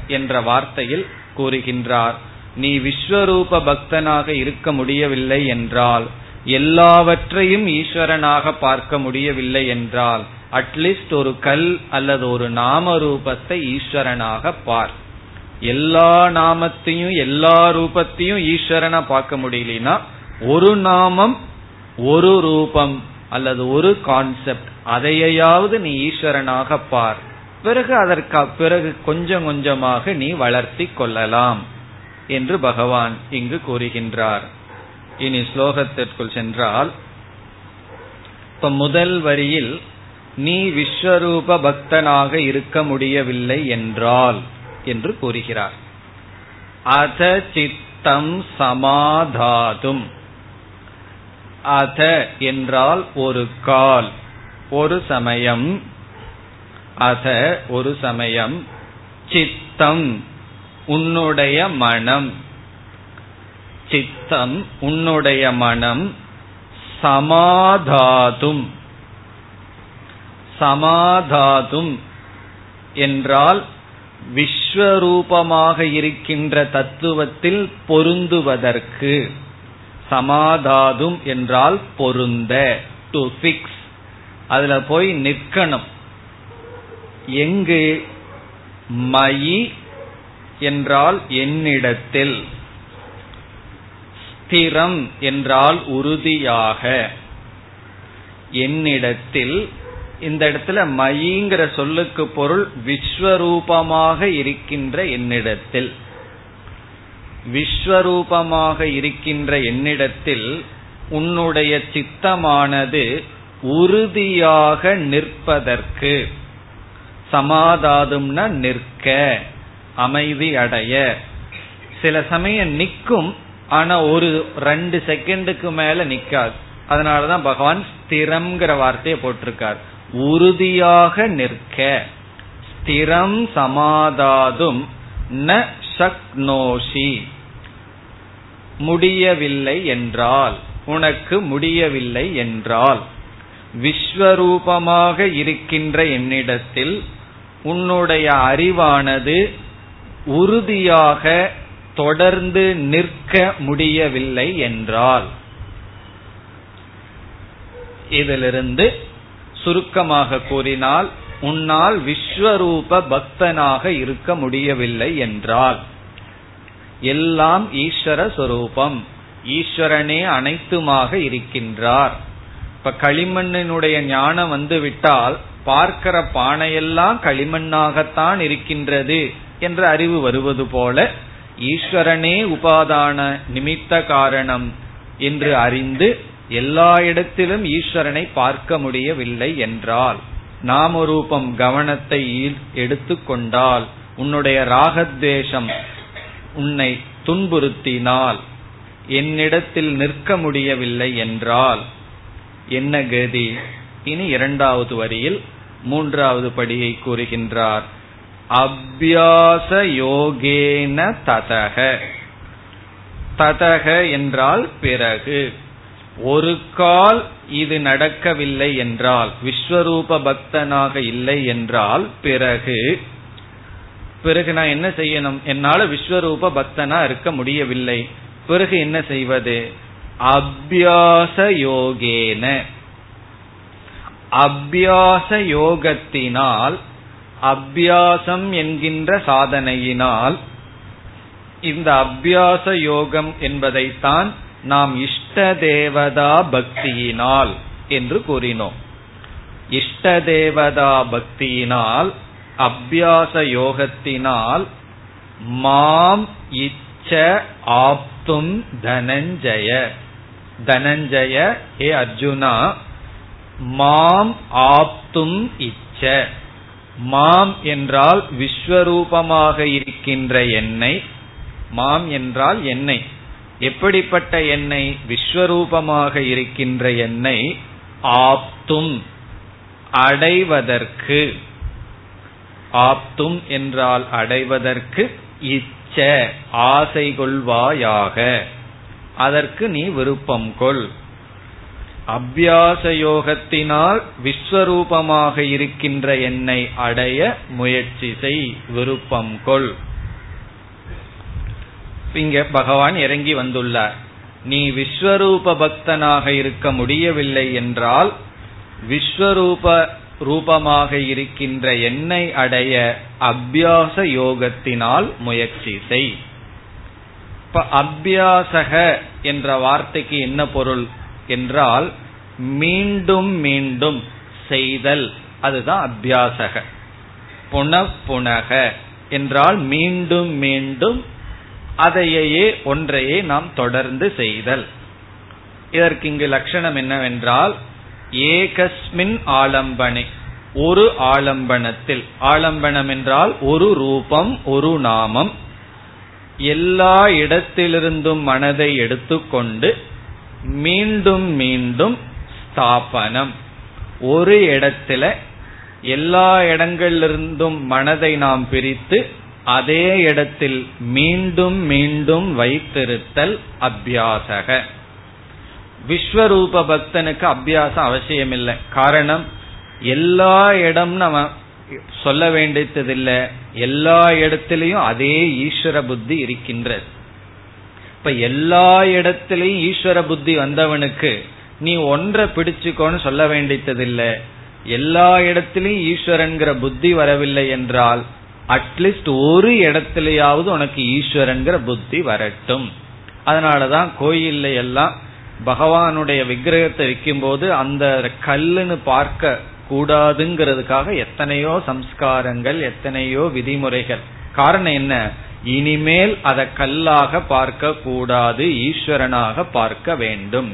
என்ற வார்த்தையில் கூறுகின்றார். நீ விஸ்வரூப பக்தனாக இருக்க முடியவில்லை என்றால் எல்லாவற்றையும் ஈஸ்வரனாக பார்க்க முடியவில்லை என்றால் அட்லீஸ்ட் ஒரு கல் அல்லது ஒரு நாம ரூபத்தை ஈஸ்வரனாக பார். எல்லா நாமத்தையும் எல்லா ரூபத்தையும் ஈஸ்வரனா பார்க்க முடியலனா ஒரு நாமம் ஒரு ரூபம் அல்லது ஒரு கான்செப்ட் அதையாவது நீ ஈஸ்வரனாக பார். பிறகு அதற்கு பிறகு கொஞ்சம் கொஞ்சமாக நீ வளர்த்தி கொள்ளலாம் என்று பகவான் இங்கு கூறுகின்றார். இனி ஸ்லோகத்திற்குள் சென்றால் இப்ப முதல் வரியில் நீ விஸ்வரூப பக்தனாக இருக்க முடியவில்லை என்றால் என்று கூறுகிறார். அத சித்தம் சமாதாதும். அத என்றால் ஒரு கால் ஒரு சமயம். அத ஒரு சமயம். சித்தம் உன்னுடைய மனம். சித்தம் உன்னுடைய மனம் சமாதாதும். சமாதாதும் என்றால் விஸ்வரூபமாக இருக்கின்ற தத்துவத்தில் பொருந்துவதற்கு. சமாதாதும் என்றால் பொருந்த டு பிக்ஸ் அதுல போய் நிற்கணும். எங்கு? மயி என்றால் என்னிடத்தில். ஸ்திரம் என்றால் உறுதியாக. என்னிடத்தில் இந்த இடத்துல மயிங்கிற சொல்லுக்கு பொருள் விஸ்வரூபமாக இருக்கின்ற என்னிடத்தில். விஸ்வரூபமாக இருக்கின்ற என்னிடத்தில் உன்னுடைய சித்தமானது உறுதியாக நிற்பதற்கு. சமாதாதும்னா நிற்க அமைதி அடைய. சில சமயம் நிற்கும் ஆனா ஒரு ரெண்டு செகண்டுக்கு மேல நிக்காது. அதனாலதான் பகவான் ஸ்திரம்ங்கிற வார்த்தையை போட்டிருக்கார். உறுதியாக நிற்க. ஸ்திரம் சமாதாதும் ந சக்னோஷி முடியவில்லை என்றால் உனக்கு முடியவில்லை என்றால் விஸ்வரூபமாக இருக்கின்ற என்னிடத்தில் உன்னுடைய அறிவானது உறுதியாக தொடர்ந்து நிற்க முடியவில்லை என்றால் இதிலிருந்து சுருக்கமாக கூறினால் உன்னால் விஸ்வரூப பக்தனாக இருக்க முடியவில்லை என்றால் எல்லாம் ஈஸ்வர சொரூபம். ஈஸ்வரனே அனைத்துமாக இருக்கின்றார். இப்ப களிமண்ணினுடைய ஞானம் வந்துவிட்டால் பார்க்கிற பானையெல்லாம் களிமண்ணாகத்தான் இருக்கின்றது என்ற அறிவு வருவது போல ஈஸ்வரனே உபாதான நிமித்த காரணம் என்று அறிந்து எல்லா இடத்திலும் ஈஸ்வரனை பார்க்க முடியவில்லை என்றால் நாம ரூபம் கவனத்தை எடுத்துக்கொண்டால் உன்னுடைய ராகத்வேஷம் உன்னை துன்புறுத்தினால் என்னிடத்தில் நிற்க முடியவில்லை என்றால் என்ன கதி? இனி இரண்டாவது வரியில் மூன்றாவது படியை கூறுகின்றார். அபியாச யோகேன ததக. ததக என்றால் பிறகு. ஒரு கால் இது நடக்கவில்லை என்றால் விஸ்வரூப பக்தனாக இல்லை என்றால் பிறகு பிறகு நான் என்ன செய்யணும்? என்னால விஸ்வரூப பக்தனா இருக்க முடியவில்லை. பிறகு என்ன செய்வது? அபியாச யோகேன. அபியாச யோகத்தினால் அபியாசம் என்கின்ற சாதனையினால் இந்த அபியாச யோகம் என்பதைத்தான் நாம் இஷ்ட தேவதா பக்தியினால் என்று கூறினோம். இஷ்ட தேவதா பக்தியினால் அபியாச யோகத்தினால் மாம் இச்ச ஆப்தும் தனஞ்சய. தனஞ்சய ஏ அர்ஜுனா மாம் ஆப்தும் இச்ச. மாம் என்றால் விஸ்வரூபமாக இருக்கின்ற என்னை. மாம் என்றால் என்னை. எப்படிப்பட்ட எண்ணெய் விஸ்வரூபமாக இருக்கின்ற எண்ணெய் ஆப்தும் அடைவதற்கு. ஆப்தும் என்றால் அடைவதற்கு இச்ச ஆசை கொள்வாயாக அதற்கு நீ விருப்பம் கொள். அபியாச யோகத்தினால் விஸ்வரூபமாக இருக்கின்ற என்னை அடைய முயற்சி செய் விருப்பம் கொள். இங்க பகவான் இறங்கி வந்துள்ளார். நீ விஸ்வரூப பக்தனாக இருக்க முடியவில்லை என்றால் விஸ்வரூப ரூபமாக இருக்கின்ற என்னை அடைய அபியாச யோகத்தினால் முயற்சி செய். இப்ப அபியாசக என்ற வார்த்தைக்கு என்ன பொருள் என்றால் மீண்டும் மீண்டும் செய்தல். அதுதான் அபியாசக. புன புனக என்றால் மீண்டும் மீண்டும் அதையே ஒன்றையே நாம் தொடர்ந்து செய்தல். இதற்கு இங்கு லட்சணம் என்னவென்றால் ஏகஸ்மின் ஆலம்பனை ஒரு ஆலம்பனத்தில் ஆலம்பனம் என்றால் ஒரு ரூபம் ஒரு நாமம். எல்லா இடத்திலிருந்தும் மனதை எடுத்துக்கொண்டு மீண்டும் மீண்டும் ஸ்தாபனம். ஒரு இடத்துல எல்லா இடங்களிலிருந்தும் மனதை நாம் பிரித்து அதே இடத்தில் மீண்டும் மீண்டும் வைத்திருத்தல் அபியாசக. விஸ்வரூப பக்தனுக்கு அபியாசம் அவசியம் இல்லை காரணம் எல்லா இடம் நம்ம சொல்ல வேண்டியதில்லை. எல்லா இடத்திலையும் அதே ஈஸ்வர புத்தி இருக்கின்றது. இப்ப எல்லா இடத்திலையும் ஈஸ்வர புத்தி வந்தவனுக்கு நீ ஒன்றை பிடிச்சுக்கோன்னு சொல்ல வேண்டியதில்லை. எல்லா இடத்திலையும் ஈஸ்வரன்கிற புத்தி வரவில்லை என்றால் அட்லீஸ்ட் ஒரு இடத்திலேயாவது உனக்கு ஈஸ்வரன்கிற புத்தி வரட்டும். அதனாலதான் கோயில்ல எல்லாம் பகவானுடைய விக்கிரகத்தை வைக்கும் போது அந்த கல்லுன்னு பார்க்க கூடாதுங்கிறதுக்காக எத்தனையோ சம்ஸ்காரங்கள் எத்தனையோ விதிமுறைகள். காரணம் என்ன? இனிமேல் அதை கல்லாக பார்க்க கூடாது ஈஸ்வரனாக பார்க்க வேண்டும்.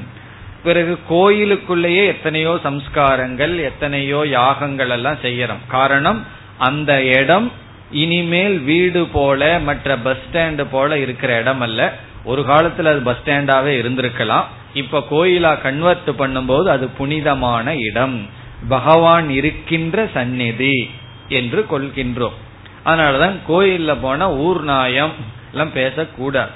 பிறகு கோயிலுக்குள்ளேயே எத்தனையோ சம்ஸ்காரங்கள் எத்தனையோ யாகங்கள் எல்லாம் செய்யறோம். காரணம் அந்த இடம் இனிமேல் வீடு போல மற்ற பஸ் ஸ்டாண்டு போல இருக்கிற இடம் அல்ல. ஒரு காலத்துல அது பஸ் ஸ்டாண்டாவே இருந்திருக்கலாம். இப்ப கோயிலா கன்வெர்ட் பண்ணும்போது அது புனிதமான இடம். பகவான் இருக்கின்ற சந்நிதி என்று கொள்கின்றோம். அதனாலதான் கோயில்ல போனா ஊர் நாயம் எல்லாம் பேசக்கூடாது.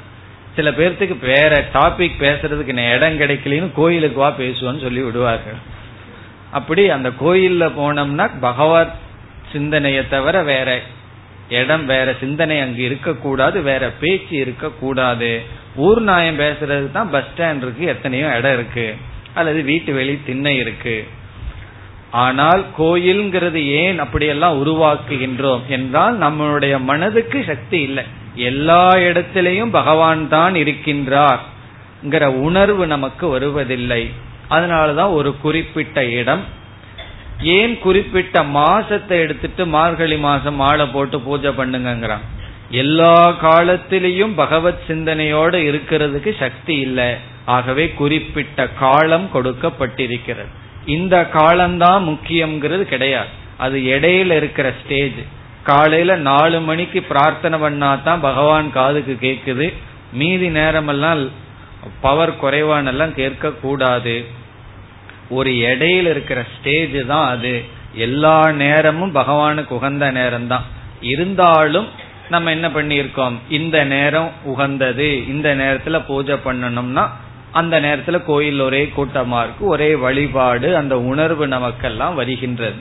சில பேர்த்துக்கு வேற டாபிக் பேசுறதுக்கு இடம் கிடைக்கலன்னு கோயிலுக்கு வா பேசுவோன்னு சொல்லி விடுவார்கள். அப்படி அந்த கோயில்ல போனோம்னா பகவத் சிந்தனையை தவிர வேற இடம் வேற சிந்தனை அங்கு இருக்கக்கூடாது வேற பேச்சு இருக்கக்கூடாது. ஊர் நாயம் பேசுறது தான் பஸ் ஸ்டாண்ட் இருக்கு எத்தனையோ இடம் இருக்கு. அல்லது வீட்டு வெளி திண்ணை இருக்கு. ஆனால் கோயில்ங்கிறது ஏன் அப்படியெல்லாம் உருவாக்குகின்றோம் என்றால் நம்மளுடைய மனதுக்கு சக்தி இல்லை. எல்லா இடத்திலையும் பகவான் தான் இருக்கின்றார் உணர்வு நமக்கு வருவதில்லை. அதனாலதான் ஒரு குறிப்பிட்ட இடம் ஏன் குறிப்பிட்ட மாசத்தை எடுத்துட்டு மார்கழி மாசம் மாலை போட்டு பூஜை பண்ணுங்கிறான் எல்லா காலத்திலையும் பகவத் சிந்தனையோடு இருக்கிறதுக்கு சக்தி இல்லை. ஆகவே குறிப்பிட்ட காலம் கொடுக்கப்பட்டிருக்கிறது. இந்த காலம்தான் முக்கியம்ங்கிறது கிடையாது. அது இடையில இருக்கிற ஸ்டேஜ் காலையில நாலு மணிக்கு பிரார்த்தனை பண்ணா தான் பகவான் காதுக்கு கேட்குது மீதி நேரமெல்லாம் பவர் குறைவானெல்லாம் கேட்க கூடாது ஒரு இடையில இருக்கிற ஸ்டேஜ் தான் அது. எல்லா நேரமும் பகவானுக்கு உகந்த நேரம் தான் இருந்தாலும் நம்ம என்ன பண்ணியிருக்கோம்? இந்த நேரம் உகந்தது. இந்த நேரத்துல பூஜை பண்ணணும்னா அந்த நேரத்துல கோயில் ஒரே கூட்டமா இருக்கு. ஒரே வழிபாடு அந்த உணர்வு நமக்கெல்லாம் வருகின்றது.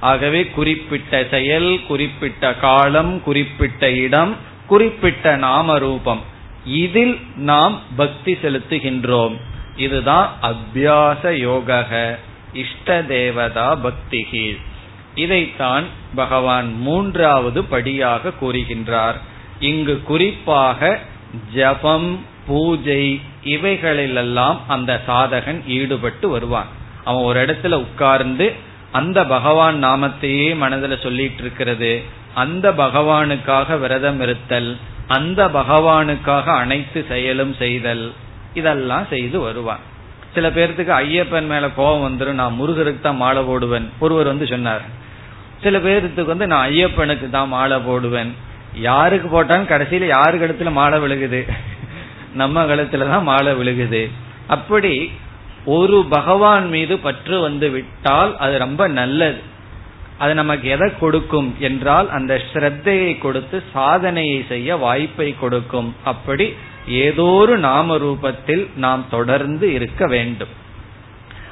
ஆகவே குறிப்பிட்ட செயல் குறிப்பிட்ட காலம் குறிப்பிட்ட இடம் குறிப்பிட்ட நாம ரூபம் இதில் நாம் பக்தி செலுத்துகின்றோம். இதுதான் அபியாச யோக இஷ்ட தேவதா பக்திகி. இதைத்தான் பகவான் மூன்றாவது படியாக கூறுகின்றார். இங்கு குறிப்பாக ஜபம் பூஜை இவைகளிலெல்லாம் அந்த சாதகன் ஈடுபட்டு வருவான். அவன் ஒரு இடத்துல உட்கார்ந்து அந்த பகவான் நாமத்தையே மனதில் சொல்லிட்டு இருக்கிறது அந்த பகவானுக்காக விரதம் இருத்தல் அந்த பகவானுக்காக அனைத்து செயலும் செய்தல் இதெல்லாம் செய்து வருவான். சில பேர்த்துக்கு ஐயப்பன் மேல கோபம் வந்துடும் நான் முருகருக்கு தான் மாலை போடுவேன். ஒருவர் வந்து சொன்னார் சில பேர்த்துக்கு வந்து நான் ஐயப்பனுக்கு தான் மாலை போடுவேன். யாருக்கு போட்டாலும் கடைசியில யாரு கழுத்துல மாலை விழுகுது? நம்ம கழுத்துல தான் மாலை விழுகுது. அப்படி ஒரு பகவான் மீது பற்று வந்து விட்டால் அது ரொம்ப நல்லது. அது நமக்கு எதை கொடுக்கும் என்றால் அந்த ஸ்ரத்தையை கொடுத்து சாதனையை செய்ய வாய்ப்பை கொடுக்கும். அப்படி ஏதோ ஒரு நாம ரூபத்தில் நாம் தொடர்ந்து இருக்க வேண்டும்.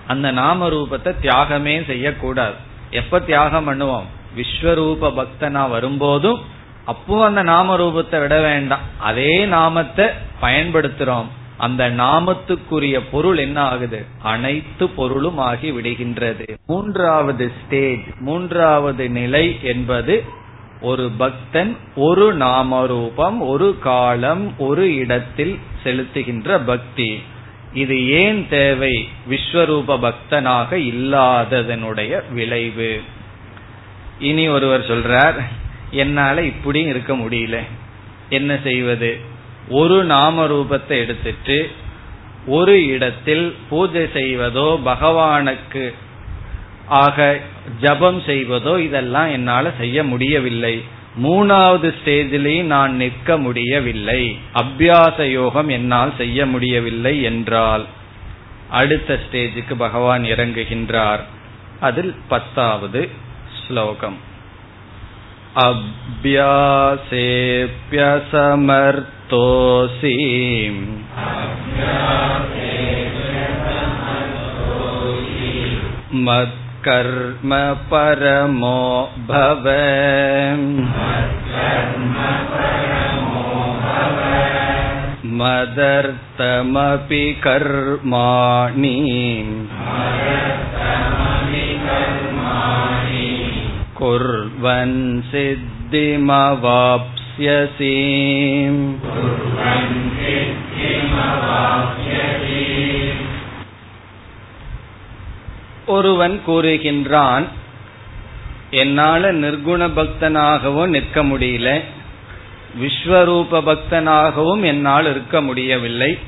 அந்த நாம ரூபத்தை தியாகமே செய்யக்கூடாது. எப்ப தியாகம் பண்ணுவோம்? விஸ்வரூப பக்தனா வரும்போதும் அப்போ அந்த நாம ரூபத்தை விட வேண்டாம். அதே நாமத்தை பயன்படுத்துறோம். அந்த நாமத்துக்குரிய பொருள் என்ன ஆகுது? அனைத்து பொருளும் ஆகி விடுகின்றது. மூன்றாவது ஸ்டேஜ் மூன்றாவது நிலை என்பது ஒரு பக்தன் ஒரு நாமரூபம் ஒரு காலம் ஒரு இடத்தில் செலுத்துகின்ற பக்தி. இது ஏன் தேவை? விஸ்வரூப பக்தனாக இல்லாததனுடைய விளைவு. இனி ஒருவர் சொல்றார் என்னால இப்படியும் இருக்க முடியல. என்ன செய்வது? ஒரு நாம ரூபத்தை எடுத்துட்டு ஒரு இடத்தில் பூஜை செய்வதோ பகவானுக்கு ஆக ஜபம் செய்வதோ இதெல்லாம் என்னால செய்ய முடியவில்லை மூணாவது ஸ்டேஜிலேயும் நான் நிற்க முடியவில்லை அபியாச யோகம் என்னால் செய்ய முடியவில்லை என்றால் அடுத்த ஸ்டேஜுக்கு பகவான் இறங்குகின்றார் அதில் பத்தாவது ஸ்லோகம் अभ्यासेऽप्यसमर्थोऽसि मत्कर्म परमो भव मदर्थमपि कर्माणि कुर्वन् सिद्धिमवाप्स्यसि ஒருவன் கூறுகின்றான் என்னால நிர்குண பக்தனாகவும் நிற்க முடியல. விஸ்வரூப பக்தனாகவும் என்னால் இருக்க முடியவில்லை.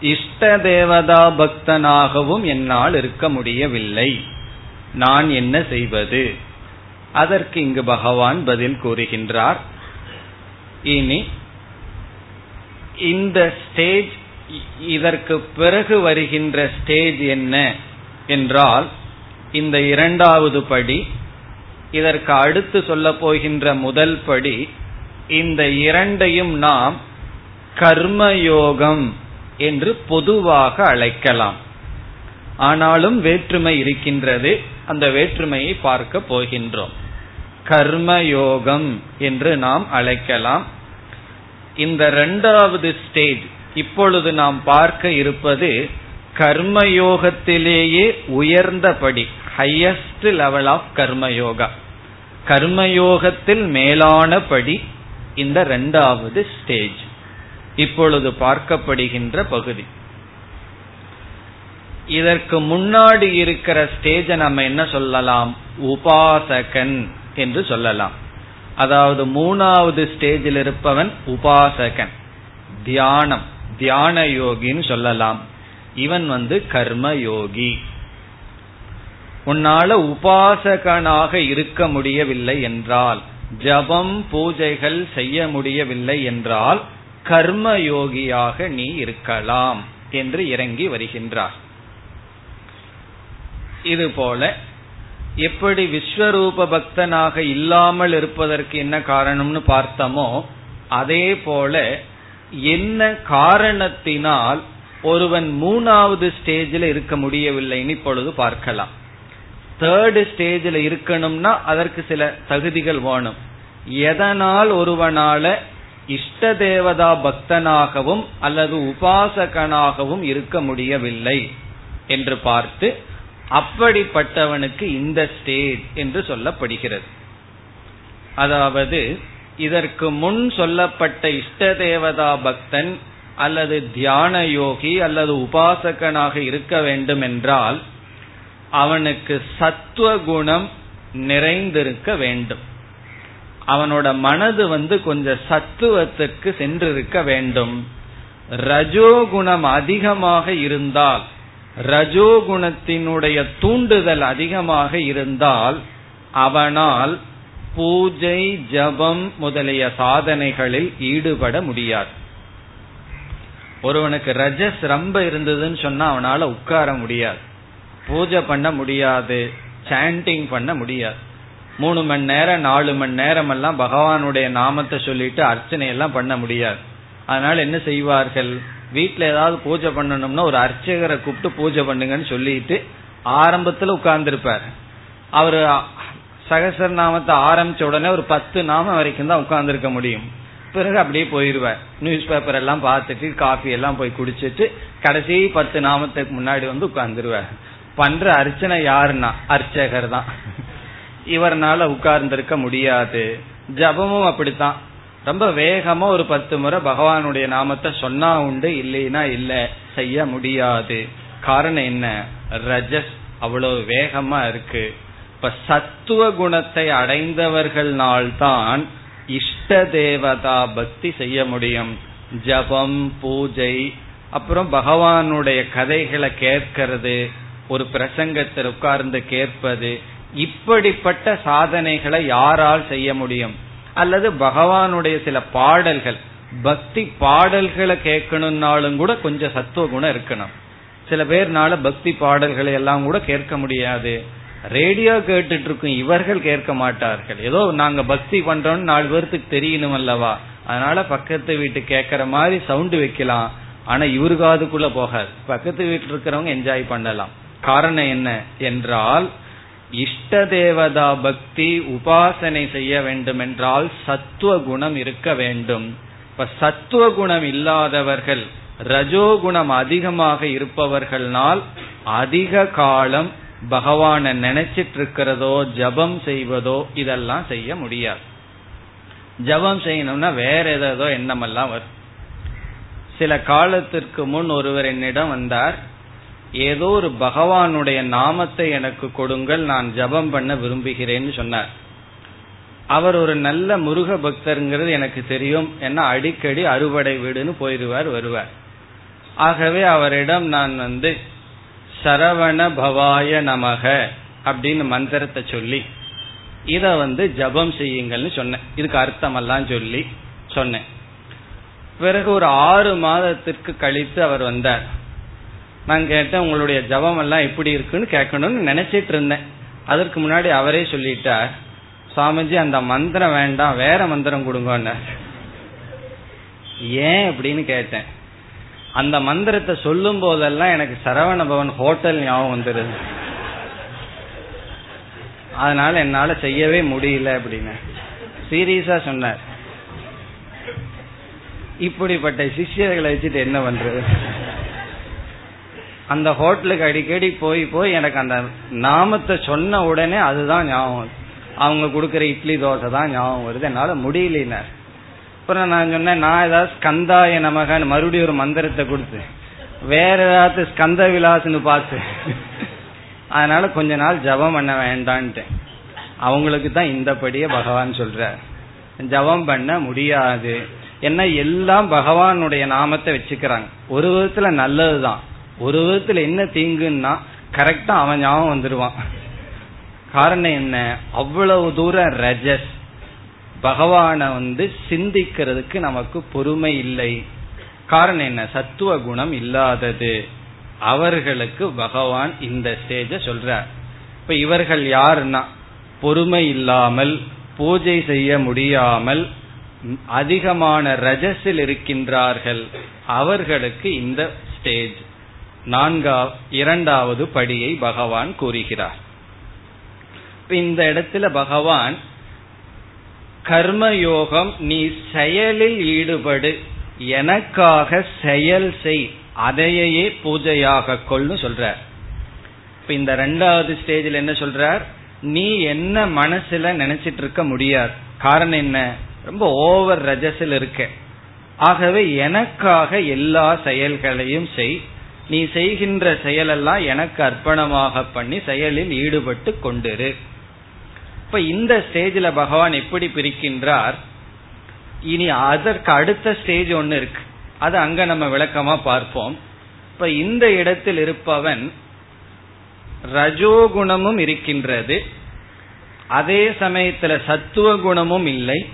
இஷ்ட தேவதா பக்தனாகவும் என்னால் இருக்க முடியவில்லை. நான் என்ன செய்வது? அதற்கு இங்கு பகவான் பதில் கூறுகின்றார். இனி இந்த ஸ்டேஜ் இதற்கு பிறகு வருகின்ற ஸ்டேஜ் என்ன? என்றால் இந்த இரண்டாவது படி இதற்கு அடுத்து சொல்ல போகின்ற முதல் படி இந்த இரண்டையும் நாம் கர்மயோகம் என்று பொதுவாக அழைக்கலாம். ஆனாலும் வேற்றுமை இருக்கின்றது. அந்த வேற்றுமையை பார்க்க போகின்றோம். கர்மயோகம் என்று நாம் அழைக்கலாம். இந்த இரண்டாவது ஸ்டேஜ் இப்பொழுது நாம் பார்க்க இருப்பது கர்மயோகத்திலேயே உயர்ந்தபடி ஹையஸ்ட் லெவல் ஆஃப் கர்மயோகா. கர்மயோகத்தில் மேலான படி இந்த இரண்டாவது ஸ்டேஜ் இப்பொழுது பார்க்கப்படுகின்ற பகுதி. இதற்கு முன்னாடி இருக்கிற ஸ்டேஜ நம்ம என்ன சொல்லலாம்? உபாசகன் என்று சொல்லலாம். அதாவது மூணாவது ஸ்டேஜில் இருப்பவன் உபாசகன். தியானம் தியான யோகின்னு சொல்லலாம். இவன் வந்து கர்மயோகி. உன்னால உபாசகனாக இருக்க முடியவில்லை என்றால் ஜபம் பூஜைகள் செய்ய முடியவில்லை என்றால் கர்மயோகியாக நீ இருக்கலாம் என்று இறங்கி வருகின்றார். இது போல எப்படி விஸ்வரூப பக்தனாக இல்லாமல் இருப்பதற்கு என்ன காரணம்னு பார்த்தோமோ அதே போல என்ன காரணத்தினால் ஒருவன் மூணாவது ஸ்டேஜில் இருக்க முடியவில்லைன்னு இப்பொழுது பார்க்கலாம். தேர்டு ஸ்டேஜில் இருக்கணும்னா அதற்கு சில தகுதிகள் வேணும். எதனால் ஒருவனால இஷ்ட தேவதா பக்தனாகவும் அல்லது உபாசகனாகவும் இருக்க முடியவில்லை என்று பார்த்து அப்படிப்பட்டவனுக்கு இந்த ஸ்டேஜ் என்று சொல்லப்படுகிறது. அதாவது இதற்கு முன் சொல்லப்பட்ட இஷ்ட தேவதா பக்தன் அல்லது தியான யோகி அல்லது உபாசகனாக இருக்க வேண்டும் என்றால் அவனுக்கு சத்துவ குணம் நிறைந்திருக்க வேண்டும். அவனோட மனது வந்து கொஞ்சம் சத்துவத்துக்கு சென்றிருக்க வேண்டும். ரஜோகுணம் அதிகமாக இருந்தால் ரஜோகுணத்தினுடைய தூண்டுதல் அதிகமாக இருந்தால் அவனால் பூஜை ஜபம் முதலிய சாதனைகளில் ஈடுபட முடியாது. ஒருவனுக்கு ரஜஸ் ரொம்ப இருந்ததுன்னு சொன்னா அவனால உட்கார முடியாது. பூஜை பண்ண முடியாது. சாண்டிங் பண்ண முடியாது. மூணு மணி நேரம் நாலு மணி நேரம் எல்லாம் பகவானுடைய நாமத்தை சொல்லிட்டு அர்ச்சனை எல்லாம் பண்ண முடியாது. அதனால என்ன செய்வார்கள்? வீட்டுல ஏதாவது பூஜை பண்ணணும்னா ஒரு அர்ச்சகரை கூப்பிட்டு பூஜை பண்ணுங்கன்னு சொல்லிட்டு ஆரம்பத்துல உட்கார்ந்துருப்பார். அவர் சகசர நாமத்தை ஆரம்பிச்ச உடனே ஒரு பத்து நாமம் வரைக்கும் தான் உட்கார்ந்துருக்க முடியும். பிறகு அப்படியே போயிருவார் நியூஸ் பேப்பர் எல்லாம் பார்த்துட்டு காஃபி எல்லாம் போய் குடிச்சிட்டு கடைசி பத்து நாமத்துக்கு முன்னாடி வந்து உட்கார்ந்துருவார் பண்ற அர்ச்சனை யாருன்னா? அர்ச்சகர் தான். இவர்னால உட்கார்ந்திருக்க முடியாது. ஜபமும் அப்படித்தான். ரொம்ப வேகமா ஒரு பத்து முறை பகவானுடைய நாமத்தை சொன்னா உண்டு இல்லைன்னா இல்ல. செய்ய முடியாது. காரணம் என்ன? ரஜஸ் அவ்வளவு வேகமா இருக்கு. இப்ப சத்துவ குணத்தை அடைந்தவர்கள்னால்தான் இஷ்ட தேவதா பக்தி செய்ய முடியும். ஜபம் பூஜை அப்புறம் பகவானுடைய கதைகளை கேட்கறது ஒரு பிரசங்கத்தில் உட்கார்ந்து கேட்பது இப்படிப்பட்ட சாதனைகளை யாரால் செய்ய முடியும்? அல்லது பகவானுடைய சில பாடல்கள் பக்தி பாடல்களை கேட்கணும்னாலும் கூட கொஞ்சம் சத்துவ குணம் இருக்கணும். சில பேர்னால பக்தி பாடல்களை எல்லாம் கூட கேட்க முடியாது. ரேடியோ கேட்டுட்டு இருக்கும் இவர்கள் கேட்க மாட்டார்கள். ஏதோ நாங்க பக்தி பண்றோம்னு நாலு பேர்த்துக்கு தெரியணும் அல்லவா? அதனால பக்கத்து வீட்டு கேட்கற மாதிரி சவுண்டு வைக்கலாம். ஆனா இவரு காதுக்குள்ள போகாது. பக்கத்து வீட்டில் இருக்கிறவங்க என்ஜாய் பண்ணலாம். காரணம் என்ன என்றால் இஷ்ட தேவதா பக்தி உபாசனை செய்ய வேண்டும் என்றால் சத்துவ குணம் இருக்க வேண்டும். இப்ப சத்துவ குணம் இல்லாதவர்கள் ரஜோகுணம் அதிகமாக இருப்பவர்கள்னால் அதிக காலம் பகவான நினைச்சிட்டு இருக்கிறதோ ஜபம் செய்வதோ இதெல்லாம் செய்ய முடியாது. ஜபம் செய்யணும்னா வேற ஏதோ எண்ணமெல்லாம் வரும். சில காலத்திற்கு முன் ஒருவர் என்னிடம் வந்தார் ஏதோ ஒரு பகவானுடைய நாமத்தை எனக்கு கொடுங்கள் நான் ஜபம் பண்ண விரும்புகிறேன்னு சொன்னார். அவர் ஒரு நல்ல முருக பக்தருங்கிறது எனக்கு தெரியும் ஏன்னா அடிக்கடி அறுவடை வீடுன்னு போயிடுவார் வருவார். ஆகவே அவரிடம் நான் வந்து சரவண பவாய நமக அப்படின்னு மந்திரத்தை சொல்லி இத வந்து ஜபம் செய்யுங்கள்னு சொன்னேன். இதுக்கு அர்த்தமெல்லாம் சொல்லி சொன்னேன். பிறகு ஒரு ஆறு மாதத்திற்கு கழித்து அவர் வந்தார். நான் கேட்டேன் உங்களுடைய ஜபம் எல்லாம் எப்படி இருக்குன்னு கேட்கணும்னு நினைச்சிட்டு இருந்தேன். அதற்கு முன்னாடி அவரே சொல்லிட்டார் சுவாமிஜி அந்த மந்திரம் வேண்டாம் வேற மந்திரம் கொடுங்க ஏன் அப்படின்னு கேட்டேன். அந்த மந்திரத்தை சொல்லும் போதெல்லாம் எனக்கு சரவண பவன் ஹோட்டல் ஞாபகம் வந்துருது. அதனால என்னால செய்யவே முடியல அப்படின்னு. சீரியஸா சொன்னார். இப்படிப்பட்ட சிஷியர்களை வச்சுட்டு என்ன பண்றது? அந்த ஹோட்டலுக்கு அடிக்கடி போய் போய் எனக்கு அந்த நாமத்தை சொன்ன உடனே அதுதான் ஞாபகம். அவங்க கொடுக்கற இட்லி தோசை தான் ஞாபகம் வருது. என்னால முடியலனார். அப்புறம் நான் சொன்னேன் நான் ஏதாவது ஸ்கந்தாய நமகன்னு மறுபடியும் ஒரு மந்திரத்தை கொடுத்து வேற ஏதாவது ஸ்கந்த விலாசுன்னு பார்த்து அதனால கொஞ்ச நாள் ஜபம் பண்ண வேண்டான்ட்டு அவங்களுக்கு தான் இந்த படியே பகவான் சொல்ற ஜபம் பண்ண முடியாது. என்ன எல்லாம் பகவானுடைய நாமத்தை வச்சுக்கிறாங்க. ஒரு விதத்துல நல்லதுதான். ஒரு விதத்துல என்ன தீங்குன்னா கரெக்டா அவன் ஞாபகம் வந்துடுவான் காரணம் என்ன? அவ்வளவு தூரம் ரஜஸ். பகவான வந்து சிந்திக்கிறதுக்கு நமக்கு பொறுமை இல்லை. காரணம் என்ன? சத்துவ குணம் இல்லாதது. அவர்களுக்கு பகவான் இந்த ஸ்டேஜ சொல்றார். இப்ப இவர்கள் யாருன்னா? பொறுமை இல்லாமல் பூஜை செய்ய முடியாமல் அதிகமான ரஜஸில் இருக்கின்றார்கள். அவர்களுக்கு இந்த ஸ்டேஜ் நான்கா இரண்டாவது படியை பகவான் கூறுகிறார். இந்த இடத்துல பகவான் கர்மயோகம் நீ செயலில் ஈடுபடு. எனக்காக செயல் செய். அதையே பூஜையாக கொள்னு சொல்ற இப்ப இந்த ரெண்டாவது ஸ்டேஜில் என்ன சொல்றார்? நீ என்ன மனசுல நினைச்சிட்டு இருக்க முடியாது. காரணம் என்ன? ரொம்ப ஓவர் ரஜஸில் இருக்க. ஆகவே எனக்காக எல்லா செயல்களையும் செய். நீ செய்கின்ற செயலெல்லாம் எனக்கு அர்ப்பணமாக பண்ணி செயலில் ஈடுபட்டு கொண்டிரு. இப்ப இந்த ஸ்டேஜில் பகவான் எப்படி பிரிக்கின்றார்? இனி அதற்கு அடுத்த ஸ்டேஜ் ஒன்னு இருக்கு. அது அங்க நம்ம விளக்கமா பார்ப்போம். இப்ப இந்த இடத்தில் இருப்பவன் ரஜோகுணமும் இருக்கின்றது. அதே சமயத்துல சத்துவ குணமும் இல்லை.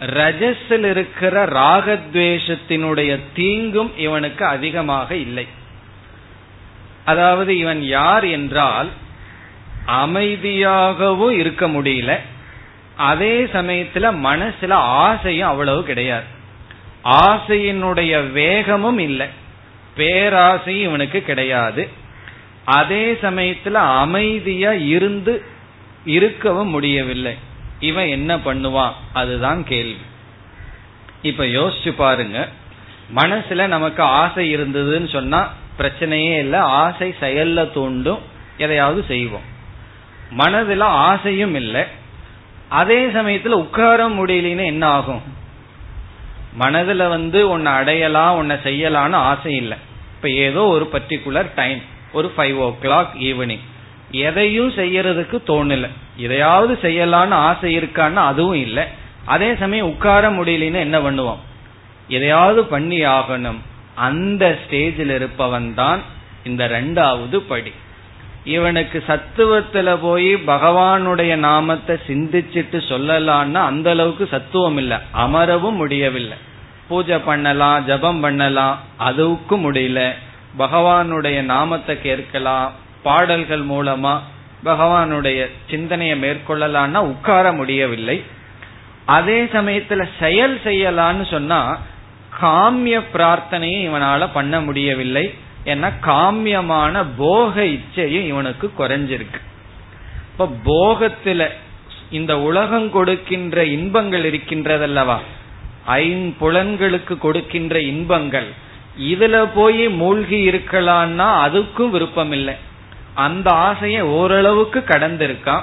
ரஜஸில் இருக்கிற ராகத்வேஷத்தினுடைய தீங்கும் இவனுக்கு அதிகமாக இல்லை. அதாவது இவன் யார் என்றால் அமைதியாகவும் இருக்க முடியல. அதே சமயத்துல மனசுல ஆசையும் அவ்வளவு கிடையாது. ஆசையினுடைய வேகமும் இல்லை. பேராசையும் இவனுக்கு கிடையாது. அதே சமயத்துல அமைதியா இருந்து இருக்கவும் முடியவில்லை. இவன் என்ன பண்ணுவான்? அதுதான் கேள்வி. இப்ப யோசிச்சு பாருங்க. மனசுல நமக்கு ஆசை இருந்ததுன்னு சொன்னா பிரச்சனையே இல்லை. ஆசை செயல்ல தூண்டும். எதையாவது செய்வோம். மனதுல ஆசையும் இல்லை. அதே சமயத்துல உட்கார முடியலன்னு என்ன ஆகும்? மனதுல வந்து உன்னை அடையலாம் உன்னை செய்யலாம்னு ஆசை இல்லை. இப்ப ஏதோ ஒரு பர்டிகுலர் டைம் ஒரு ஃபைவ் ஓ கிளாக் ஈவினிங் எதையும் செய்யறதுக்கு தோணல. எதையாவது செய்யலான்னு ஆசை இருக்கான்னு அதுவும் இல்லை. அதே சமயம் உட்கார முடியலன்னு என்ன பண்ணுவோம்? எதையாவது பண்ணி ஆகணும் அந்த ஸ்டேஜில் இருப்பவன் தான் இந்த ரெண்டாவது படி. இவனுக்கு சத்துவத்துல போய் பகவானுடைய நாமத்தை சிந்திச்சிட்டு சொல்லலான்னா அந்த அளவுக்கு சத்துவம் இல்லை. அமரவும் முடியவில்லை. பூஜை பண்ணலாம் ஜபம் பண்ணலாம் அதுவுக்கும் முடியல. பகவானுடைய நாமத்தை கேட்கலாம் பாடல்கள் மூலமா பகவானுடைய சிந்தனையை மேற்கொள்ளலான்னா உட்கார முடியவில்லை. அதே சமயத்துல செயல் செய்யலான்னு சொன்னா காமிய பிரார்த்தனையை இவனால பண்ண முடியவில்லை. ஏன்னா காமியமான போக இச்சையும் இவனுக்கு குறைஞ்சிருக்கு. இப்ப போகத்துல இந்த உலகம் கொடுக்கின்ற இன்பங்கள் இருக்கின்றதல்லவா? ஐம்புலன்களுக்கு கொடுக்கின்ற இன்பங்கள். இதுல போய் மூழ்கி இருக்கலான்னா அதுக்கும் விருப்பம் இல்லை அந்த ஆசையை ஓரளவுக்கு கடந்திருக்கான்.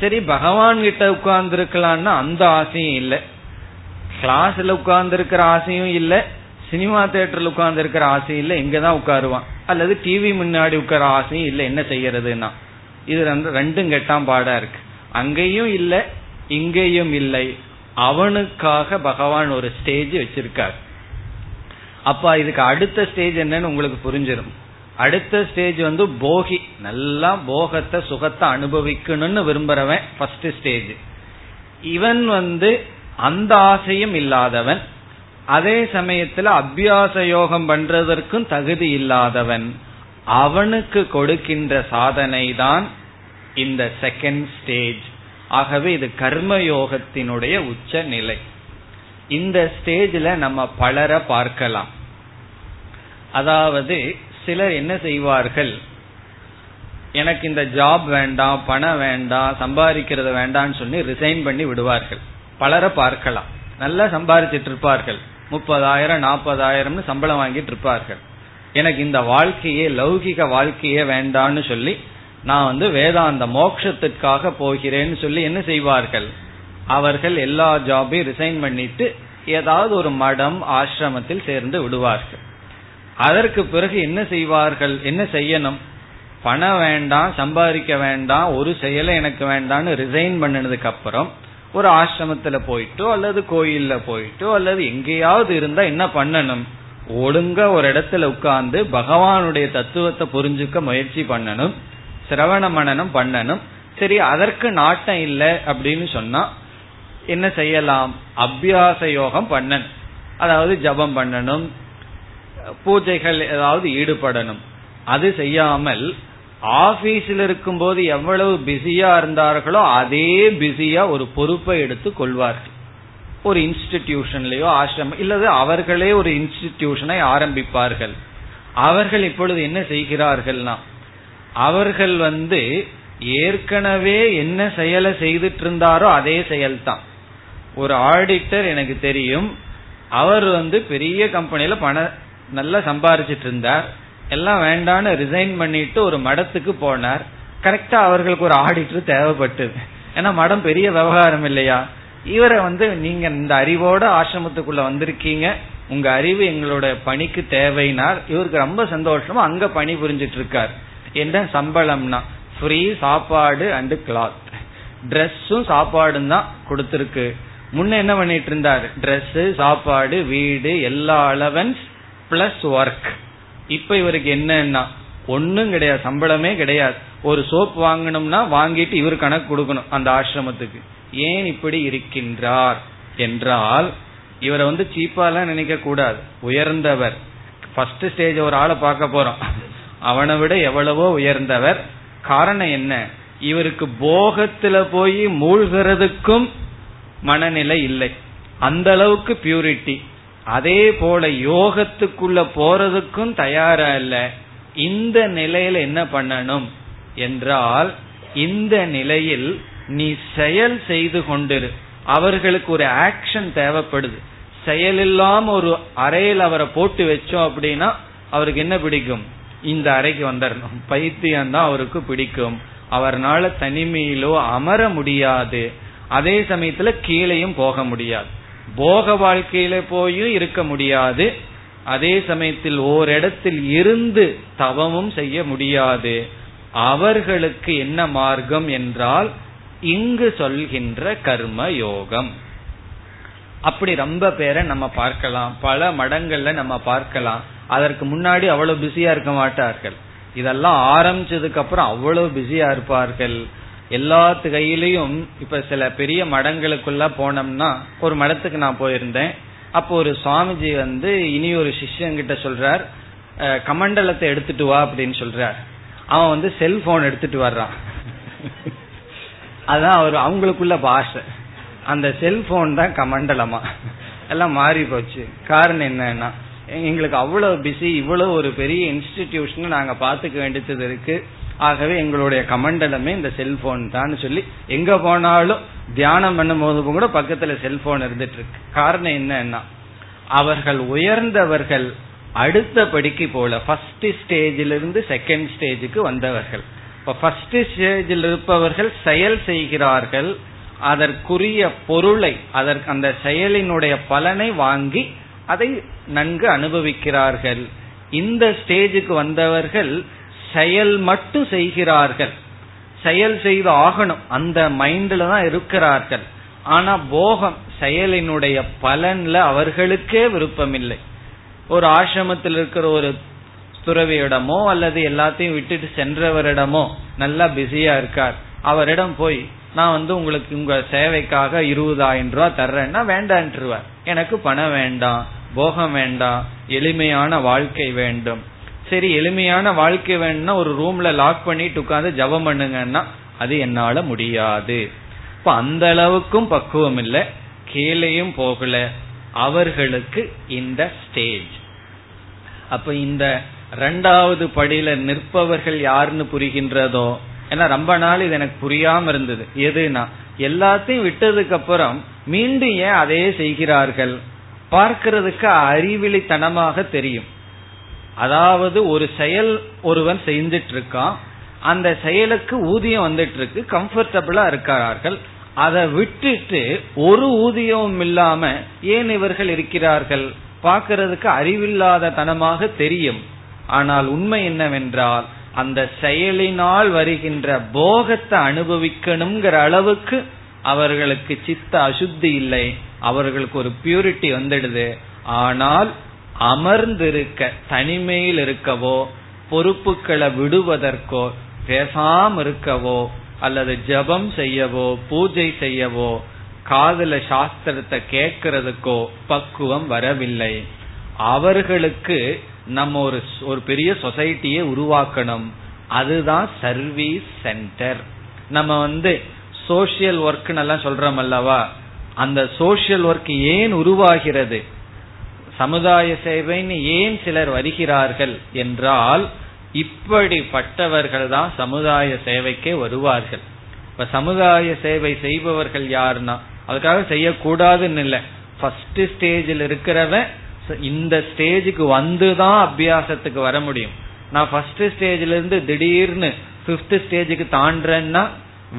சரி பகவான் கிட்ட உட்கார்ந்து இருக்கலாம்னா அந்த ஆசையும் இல்லை. கிளாஸ்ல உட்கார்ந்து இருக்கிற ஆசையும் இல்லை. சினிமா தேட்டர்ல உட்கார்ந்து இருக்கிற ஆசையும் இல்லை இங்கதான் உட்காருவான். அல்லது டிவி முன்னாடி உட்கார ஆசையும் இல்லை என்ன செய்யறதுன்னா. இது வந்து ரெண்டும் கெட்டாம் பாடா இருக்கு. அங்கேயும் இல்லை இங்கேயும் இல்லை. அவனுக்காக பகவான் ஒரு ஸ்டேஜ் வச்சிருக்கார். அப்ப இதுக்கு அடுத்த ஸ்டேஜ் என்னன்னு உங்களுக்கு புரிஞ்சிடும் அடுத்த ஸ்டேஜ் வந்து போகி. நல்லா போகத்தை சுகத்தை அனுபவிக்கணும்னு விரும்புறவன் ஃபர்ஸ்ட் ஸ்டேஜ் இவன் வந்து அந்த ஆசையும் இல்லாதவன். அதே சமயத்துல அபியாச யோகம் பண்றதற்கும் தகுதி இல்லாதவன் அவனுக்கு கொடுக்கின்ற சாதனை தான் இந்த செகண்ட் ஸ்டேஜ் ஆகவே இது கர்ம யோகத்தினுடைய உச்ச நிலை இந்த ஸ்டேஜ்ல நம்ம பலர பார்க்கலாம். அதாவது சிலர் என்ன செய்வார்கள்? எனக்கு இந்த ஜாப் வேண்டாம் பணம் வேண்டாம் சம்பாதிக்கிறது வேண்டாம்னு சொல்லி ரிசைன் பண்ணி விடுவார்கள். பலரை பார்க்கலாம். நல்லா சம்பாதிச்சிட்டு இருப்பார்கள். முப்பதாயிரம் நாற்பதாயிரம்னு சம்பளம் வாங்கிட்டு இருப்பார்கள். எனக்கு இந்த வாழ்க்கையே லௌகிக வாழ்க்கையே வேண்டான்னு சொல்லி நான் வந்து வேதாந்த மோட்சத்திற்காக போகிறேன்னு சொல்லி என்ன செய்வார்கள்? அவர்கள் எல்லா ஜாபையும் ரிசைன் பண்ணிட்டு ஏதாவது ஒரு மடம் ஆசிரமத்தில் சேர்ந்து விடுவார்கள். அதற்கு பிறகு என்ன செய்வார்கள்? என்ன செய்யணும்? பணம் வேண்டாம் சம்பாதிக்க வேண்டாம் ஒரு செயலை எனக்கு வேண்டாம்னு ரிசைன் பண்ணினதுக்கு அப்புறம் ஒரு ஆசிரமத்துல போயிட்டோ அல்லது கோயில்ல போயிட்டோ அல்லது எங்கேயாவது இருந்தா என்ன பண்ணணும்? ஒழுங்கா ஒரு இடத்துல உட்கார்ந்து பகவானுடைய தத்துவத்தை புரிஞ்சுக்க முயற்சி பண்ணணும். சிரவண மனனம் பண்ணணும். சரி அதற்கு நாட்டம் இல்லை அப்படின்னு சொன்னா என்ன செய்யலாம்? அபியாச யோகம் பண்ணணும். அதாவது ஜபம் பண்ணணும். பூஜைகள் ஏதாவது ஈடுபடணும். அது செய்யாமல் ஆபீஸில் இருக்கும்போது எவ்வளவு பிஸியா இருந்தார்களோ அதே பிஸியா ஒரு பொறுப்பை எடுத்து கொள்வார்கள். ஒரு இன்ஸ்டிடியூஷன்லயோ ஆசிரமம் இல்லது அவர்களே ஒரு இன்ஸ்டிடியூஷனை ஆரம்பிப்பார்கள். அவர்கள் இப்பொழுது என்ன செய்கிறார்கள்னா அவர்கள் வந்து ஏற்கனவே என்ன செயலை செய்துட்டு இருந்தாரோ அதே செயல்தான். ஒரு ஆடிட்டர் எனக்கு தெரியும் அவர் வந்து பெரிய கம்பெனியில பண நல்லா சம்பாரிச்சிட்டு இருந்தார் எல்லாம் வேண்டான்னு ரிசைன் பண்ணிட்டு ஒரு மடத்துக்கு போனார். கரெக்டா அவர்களுக்கு ஒரு ஆடிட்டர் தேவைப்பட்டது. ஏன்னா மடம் பெரிய விவகாரம் இல்லையா? இவரை வந்து நீங்க இந்த அறிவோட ஆசிரமத்துக்குள்ள வந்திருக்கீங்க. உங்க அறிவு எங்களோட பணிக்கு தேவைனார் இவருக்கு ரொம்ப சந்தோஷமா அங்க பணி புரிஞ்சிட்டு இருக்கார் என்ன சம்பளம்னா ஃப்ரீ சாப்பாடு அண்டு கிளாத் ட்ரெஸ்ஸும் சாப்பாடும் தான் கொடுத்துருக்கு. முன்ன என்ன பண்ணிட்டு இருந்தார் ட்ரெஸ் சாப்பாடு வீடு எல்லா அலவன்ஸ் பிளஸ் ஒர்க் இப்ப இவருக்கு என்னன்னா ஒன்னும் கிடையாது சம்பளமே கிடையாது. ஒரு சோப் வாங்கணும்னா வாங்கிட்டு இவர் கணக்கு கொடுக்கணும் அந்த ஆசிரமத்துக்கு. ஏன் இப்படி இருக்கின்றார் என்றால் இவரை வந்து சீப்பாலாம் நினைக்க கூடாது. உயர்ந்தவர். ஃபர்ஸ்ட் ஸ்டேஜ் ஒரு ஆளை பார்க்க போறோம். அவனை விட எவ்வளவோ உயர்ந்தவர். காரணம் என்ன? இவருக்கு போகத்துல போய் மூழ்கிறதுக்கும் மனநிலை இல்லை. அந்த அளவுக்கு பியூரிட்டி அதே போல யோகத்துக்குள்ள போறதுக்கும் தயாரா இல்ல. இந்த நிலையில என்ன பண்ணணும் என்றால் இந்த நிலையில் நீ செயல் செய்து கொண்டிரு. அவர்களுக்கு ஒரு ஆக்ஷன் தேவைப்படுது. செயல் இல்லாம ஒரு அறையில் அவரை போட்டு வச்சோம் அப்படின்னா அவருக்கு என்ன பிடிக்கும்? இந்த அறைக்கு வந்துடணும் பைத்தியம் தான் அவருக்கு பிடிக்கும். அவர்னால தனிமையிலோ அமர முடியாது. அதே சமயத்துல கீழையும் போக முடியாது. போக வாழ்க்கையில போயும் இருக்க முடியாது. அதே சமயத்தில் ஓரிடத்தில் இருந்து தவமும் செய்ய முடியாது. அவர்களுக்கு என்ன மார்க்கம் என்றால் இங்கு சொல்கின்ற கர்ம யோகம். அப்படி ரொம்ப பேரை நம்ம பார்க்கலாம். பல மடங்கள்ல நம்ம பார்க்கலாம். அதற்கு முன்னாடி அவ்வளவு பிஸியா இருக்க மாட்டார்கள். இதெல்லாம் ஆரம்பிச்சதுக்கு அப்புறம் அவ்வளவு பிஸியா இருப்பார்கள். எல்லாத்து கையிலையும் இப்ப சில பெரிய மடங்களுக்குள்ள போனோம்னா ஒரு மடத்துக்கு நான் போயிருந்தேன். அப்போ ஒரு சுவாமிஜி வந்து இனி ஒரு சிஷ்யங்கிட்ட சொல்றார் கமண்டலத்தை எடுத்துட்டு வா அப்படின்னு சொல்றார். அவன் வந்து செல்போன் எடுத்துட்டு வர்றான். அதான் அவர் அவங்களுக்குள்ள பாஷை. அந்த செல்போன் தான் கமண்டலமா. எல்லாம் மாறி போச்சு. காரணம் என்னன்னா எங்களுக்கு அவ்வளவு பிஸி இவ்வளவு ஒரு பெரிய இன்ஸ்டிடியூஷன் நாங்க பாத்துக்க வேண்டியது இருக்கு. ஆகவே எங்களுடைய கமண்டலமே இந்த செல்போன் தான் சொல்லி எங்க போனாலும் தியானம் பண்ணும் போது கூட பக்கத்துல செல்போன் இருந்துட்டு இருக்கு காரணம் என்னன்னா அவர்கள் உயர்ந்தவர்கள் அடுத்த படிக்கு போல ஃபர்ஸ்ட் ஸ்டேஜில் இருந்து செகண்ட் ஸ்டேஜுக்கு வந்தவர்கள். இப்ப ஃபர்ஸ்ட் ஸ்டேஜில் இருப்பவர்கள் செயல் செய்கிறார்கள் அதற்குரிய பொருளை அதற்கு அந்த செயலினுடைய பலனை வாங்கி அதை நன்கு அனுபவிக்கிறார்கள். இந்த ஸ்டேஜுக்கு வந்தவர்கள் செயல் மட்டும் செய்கிறார்கள். செயல் செய்து ஆகணும். அந்த மைண்ட்ல தான் இருக்கிறார்கள். ஆனா போகம் செயலினுடைய பலன்ல அவர்களுக்கே விருப்பமில்லை. ஒரு ஆசிரமத்தில் இருக்கிற ஒரு துறவியிடமோ அல்லது எல்லாத்தையும் விட்டுட்டு சென்றவரிடமோ நல்லா பிஸியா இருக்கார். அவரிடம் போய் நான் வந்து உங்களுக்கு உங்க சேவைக்காக இருபதாயிரம் ரூபாய் தர்றேன்னா வேண்டான்ட்டுருவார் எனக்கு பணம் வேண்டாம் போகம் வேண்டாம் எளிமையான வாழ்க்கை வேண்டும். சரி எளிமையான வாழ்க்கை வேணும்னா ஒரு ரூம்ல லாக் பண்ணிட்டு உட்காந்து ஜபம் பண்ணுங்கன்னா அது என்னால முடியாது. இப்ப அந்த அளவுக்கும் பக்குவம் இல்லை கீழேயும் போகல. அவர்களுக்கு இந்த ஸ்டேஜ் அப்ப இந்த ரெண்டாவது படியில நிற்பவர்கள் யாருன்னு புரிகின்றதோ ஏன்னா ரொம்ப நாள் இது எனக்கு புரியாம இருந்தது. எதுனா எல்லாத்தையும் விட்டதுக்கு அப்புறம் மீண்டும் ஏன் அதே செய்கிறார்கள்? பார்க்கிறதுக்கு அறிவிலித்தனமாக தெரியும். அதாவது ஒரு செயல் ஒருவன் செஞ்சிட்டு இருக்கான் அந்த செயலுக்கு ஊதியம் வந்துட்டு இருக்கு கம்ஃபர்டபுளா இருக்கிறார்கள். அதை விட்டுட்டு ஒரு ஊதியமும் இல்லாம ஏன் இவர்கள் இருக்கிறார்கள்? பார்க்கறதுக்கு அறிவில்லாத தனமாக தெரியும். ஆனால் உண்மை என்னவென்றால் அந்த செயலினால் வருகின்ற போகத்தை அனுபவிக்கணுங்கிற அளவுக்கு அவர்களுக்கு சித்த அசுத்தி இல்லை. அவர்களுக்கு ஒரு பியூரிட்டி வந்துடுது. ஆனால் அமர்ந்திருக்க தனிமையில் இருக்கவோ பொறுப்புகளை விடுவதற்கோ பேசாம இருக்கவோ அல்லது ஜபம் செய்யவோ பூஜை செய்யவோ காதல சாஸ்திரத்தை கேட்கறதுக்கோ பக்குவம் வரவில்லை. அவர்களுக்கு நம்ம ஒரு ஒரு பெரிய சொசைட்டியை உருவாக்கணும். அதுதான் சர்வீஸ் சென்டர். நம்ம வந்து சோசியல் ஒர்க் எல்லாம் சொல்றோம் அல்லவா? அந்த சோசியல் ஒர்க் ஏன் உருவாகிறது? சமுதாய சேவைன்னு ஏன் சிலர் வருகிறார்கள் என்றால் இப்படிப்பட்டவர்கள் தான் சமுதாய சேவைக்கே வருவார்கள். இப்ப சமுதாய சேவை செய்பவர்கள் யாருன்னா அதுக்காக செய்யக்கூடாதுன்னு இல்லை. ஃபர்ஸ்ட் ஸ்டேஜில் இருக்கிறவன் இந்த ஸ்டேஜுக்கு வந்துதான் அபியாசத்துக்கு வர முடியும். நான் ஃபர்ஸ்ட் ஸ்டேஜ்ல இருந்து திடீர்னு பிப்த் ஸ்டேஜுக்கு தாண்டேன்னா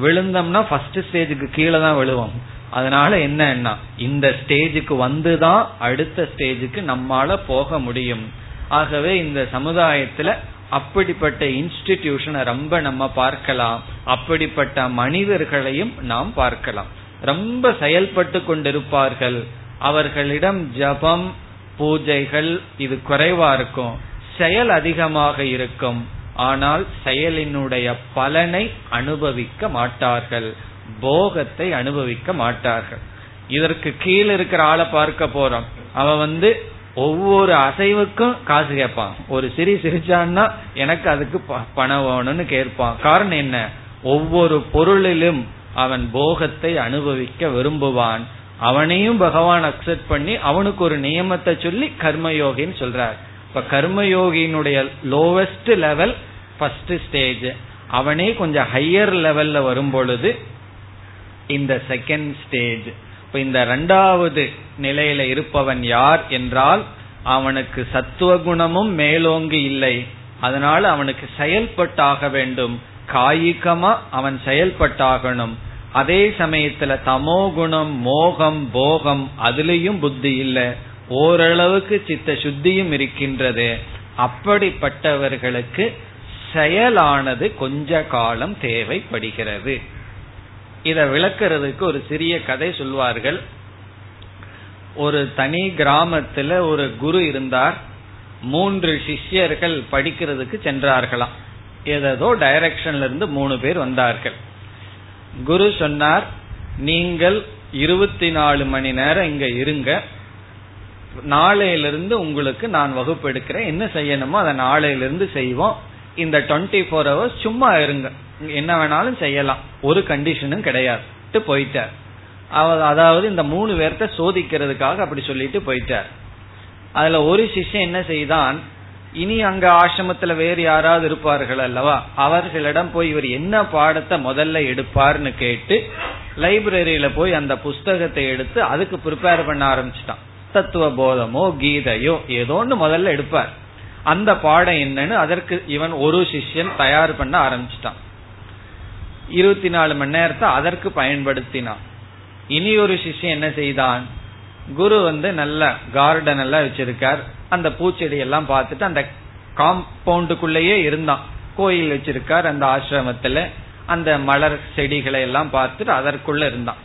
விழுந்தோம்னா ஃபர்ஸ்ட் ஸ்டேஜுக்கு கீழே தான் விழுவோம். அதனால என்னன்னா இந்த ஸ்டேஜுக்கு வந்துதான் அடுத்த ஸ்டேஜுக்கு நம்மால போக முடியும். ஆகவே இந்த சமுதாயத்துல அப்படிப்பட்ட இன்ஸ்டிடியூஷனை ரொம்ப நம்ம பார்க்கலாம். அப்படிப்பட்ட மனிதர்களையும் நாம் பார்க்கலாம். ரொம்ப செயல்பட்டு கொண்டிருப்பார்கள். அவர்களிடம் ஜபம் பூஜைகள் இது குறைவா இருக்கும். செயல் அதிகமாக இருக்கும். ஆனால் செயலினுடைய பலனை அனுபவிக்க மாட்டார்கள். போகத்தை அனுபவிக்க மாட்டார்கள். இதற்கு கீழே இருக்கிற ஆளை பார்க்க போறோம். அவன் வந்து ஒவ்வொரு அசைவுக்கும் காசு கேட்பான். ஒரு சிரி சிரிச்சான்னா எனக்கு அதுக்கு பணம் வேணும்னு கேட்பான். காரணம் என்ன? ஒவ்வொரு பொருளிலும் அவன் போகத்தை அனுபவிக்க விரும்புவான். அவனையும் பகவான் அக்செப்ட் பண்ணி அவனுக்கு ஒரு நியமத்தை சொல்லி கர்மயோகின்னு சொல்றார். இப்ப கர்மயோகியினுடைய லோவஸ்ட் லெவல் ஃபர்ஸ்ட் ஸ்டேஜ் அவனே கொஞ்சம் ஹையர் லெவல்ல வரும் பொழுது இந்த செகண்ட் ஸ்டேஜ் இப்ப இந்த ரெண்டாவது நிலையில இருப்பவன் யார் என்றால் அவனுக்கு சத்துவ குணமும் மேலோங்கி இல்லை. அதனால அவனுக்கு செயல்பட்டாக வேண்டும். காய்கமா அவன் செயல்பட்டாகணும். அதே சமயத்துல தமோ குணம் மோகம் போகம் அதுலயும் புத்தி இல்லை. ஓரளவுக்கு சித்த சுத்தியும் இருக்கின்றது. அப்படிப்பட்டவர்களுக்கு செயலானது கொஞ்ச காலம் தேவைப்படுகிறது. இத விளக்குறதுக்கு ஒரு சிறிய கதை சொல்வார்கள். ஒரு தனி கிராமத்துல ஒரு குரு இருந்தார். மூன்று சிஷ்யர்கள் படிக்கிறதுக்கு சென்றார்களாம். ஏதோ டைரக்ஷன்ல இருந்து மூணு பேர் வந்தார்கள். குரு சொன்னார் நீங்கள் இருபத்தி நாலு மணி நேரம் இங்க இருங்க. நாளையிலிருந்து உங்களுக்கு நான் வகுப்பு எடுக்கிறேன். என்ன செய்யணுமோ அதை நாளையிலிருந்து செய்வோம். இந்த டுவெண்ட்டி ஃபோர் ஹவர்ஸ் சும்மா இருங்க. என்ன வேணாலும் செய்யலாம். ஒரு கண்டிஷனும் கிடையாது. போயிட்டார். அதாவது இந்த மூணு பேர்த்த சோதிக்கிறதுக்காக அப்படி சொல்லிட்டு போயிட்டார். அதுல ஒரு சிஷ்யன் என்ன செய்தான் இனி அங்க ஆசிரமத்துல வேறு யாராவது இருப்பார்கள் அல்லவா? அவர்களிடம் போய் இவர் என்ன பாடத்தை முதல்ல எடுப்பார்னு கேட்டு லைப்ரரியில போய் அந்த புஸ்தகத்தை எடுத்து அதுக்கு ப்ரிப்பேர் பண்ண ஆரம்பிச்சிட்டான். தத்துவ போதமோ கீதையோ ஏதோ ஒன்று முதல்ல எடுப்பார். அந்த பாடம் என்னன்னு அதற்கு இவன் ஒரு சிஷ்யன் தயார் பண்ண ஆரம்பிச்சிட்டான். இருபத்தி நாலு மணி நேரத்தை அதற்கு பயன்படுத்தினான். இனி ஒரு சிஷ்யன் என்ன செய்தான்? குரு வந்து நல்ல கார்டன் எல்லாம் வச்சிருக்கார். அந்த பூச்செடி எல்லாம் பார்த்துட்டு அந்த காம்பவுண்டுக்குள்ளேயே இருந்தான். கோயில் வச்சிருக்கார் அந்த ஆசிரமத்துல. அந்த மலர் செடிகளை எல்லாம் பார்த்துட்டு அதற்குள்ள இருந்தான்.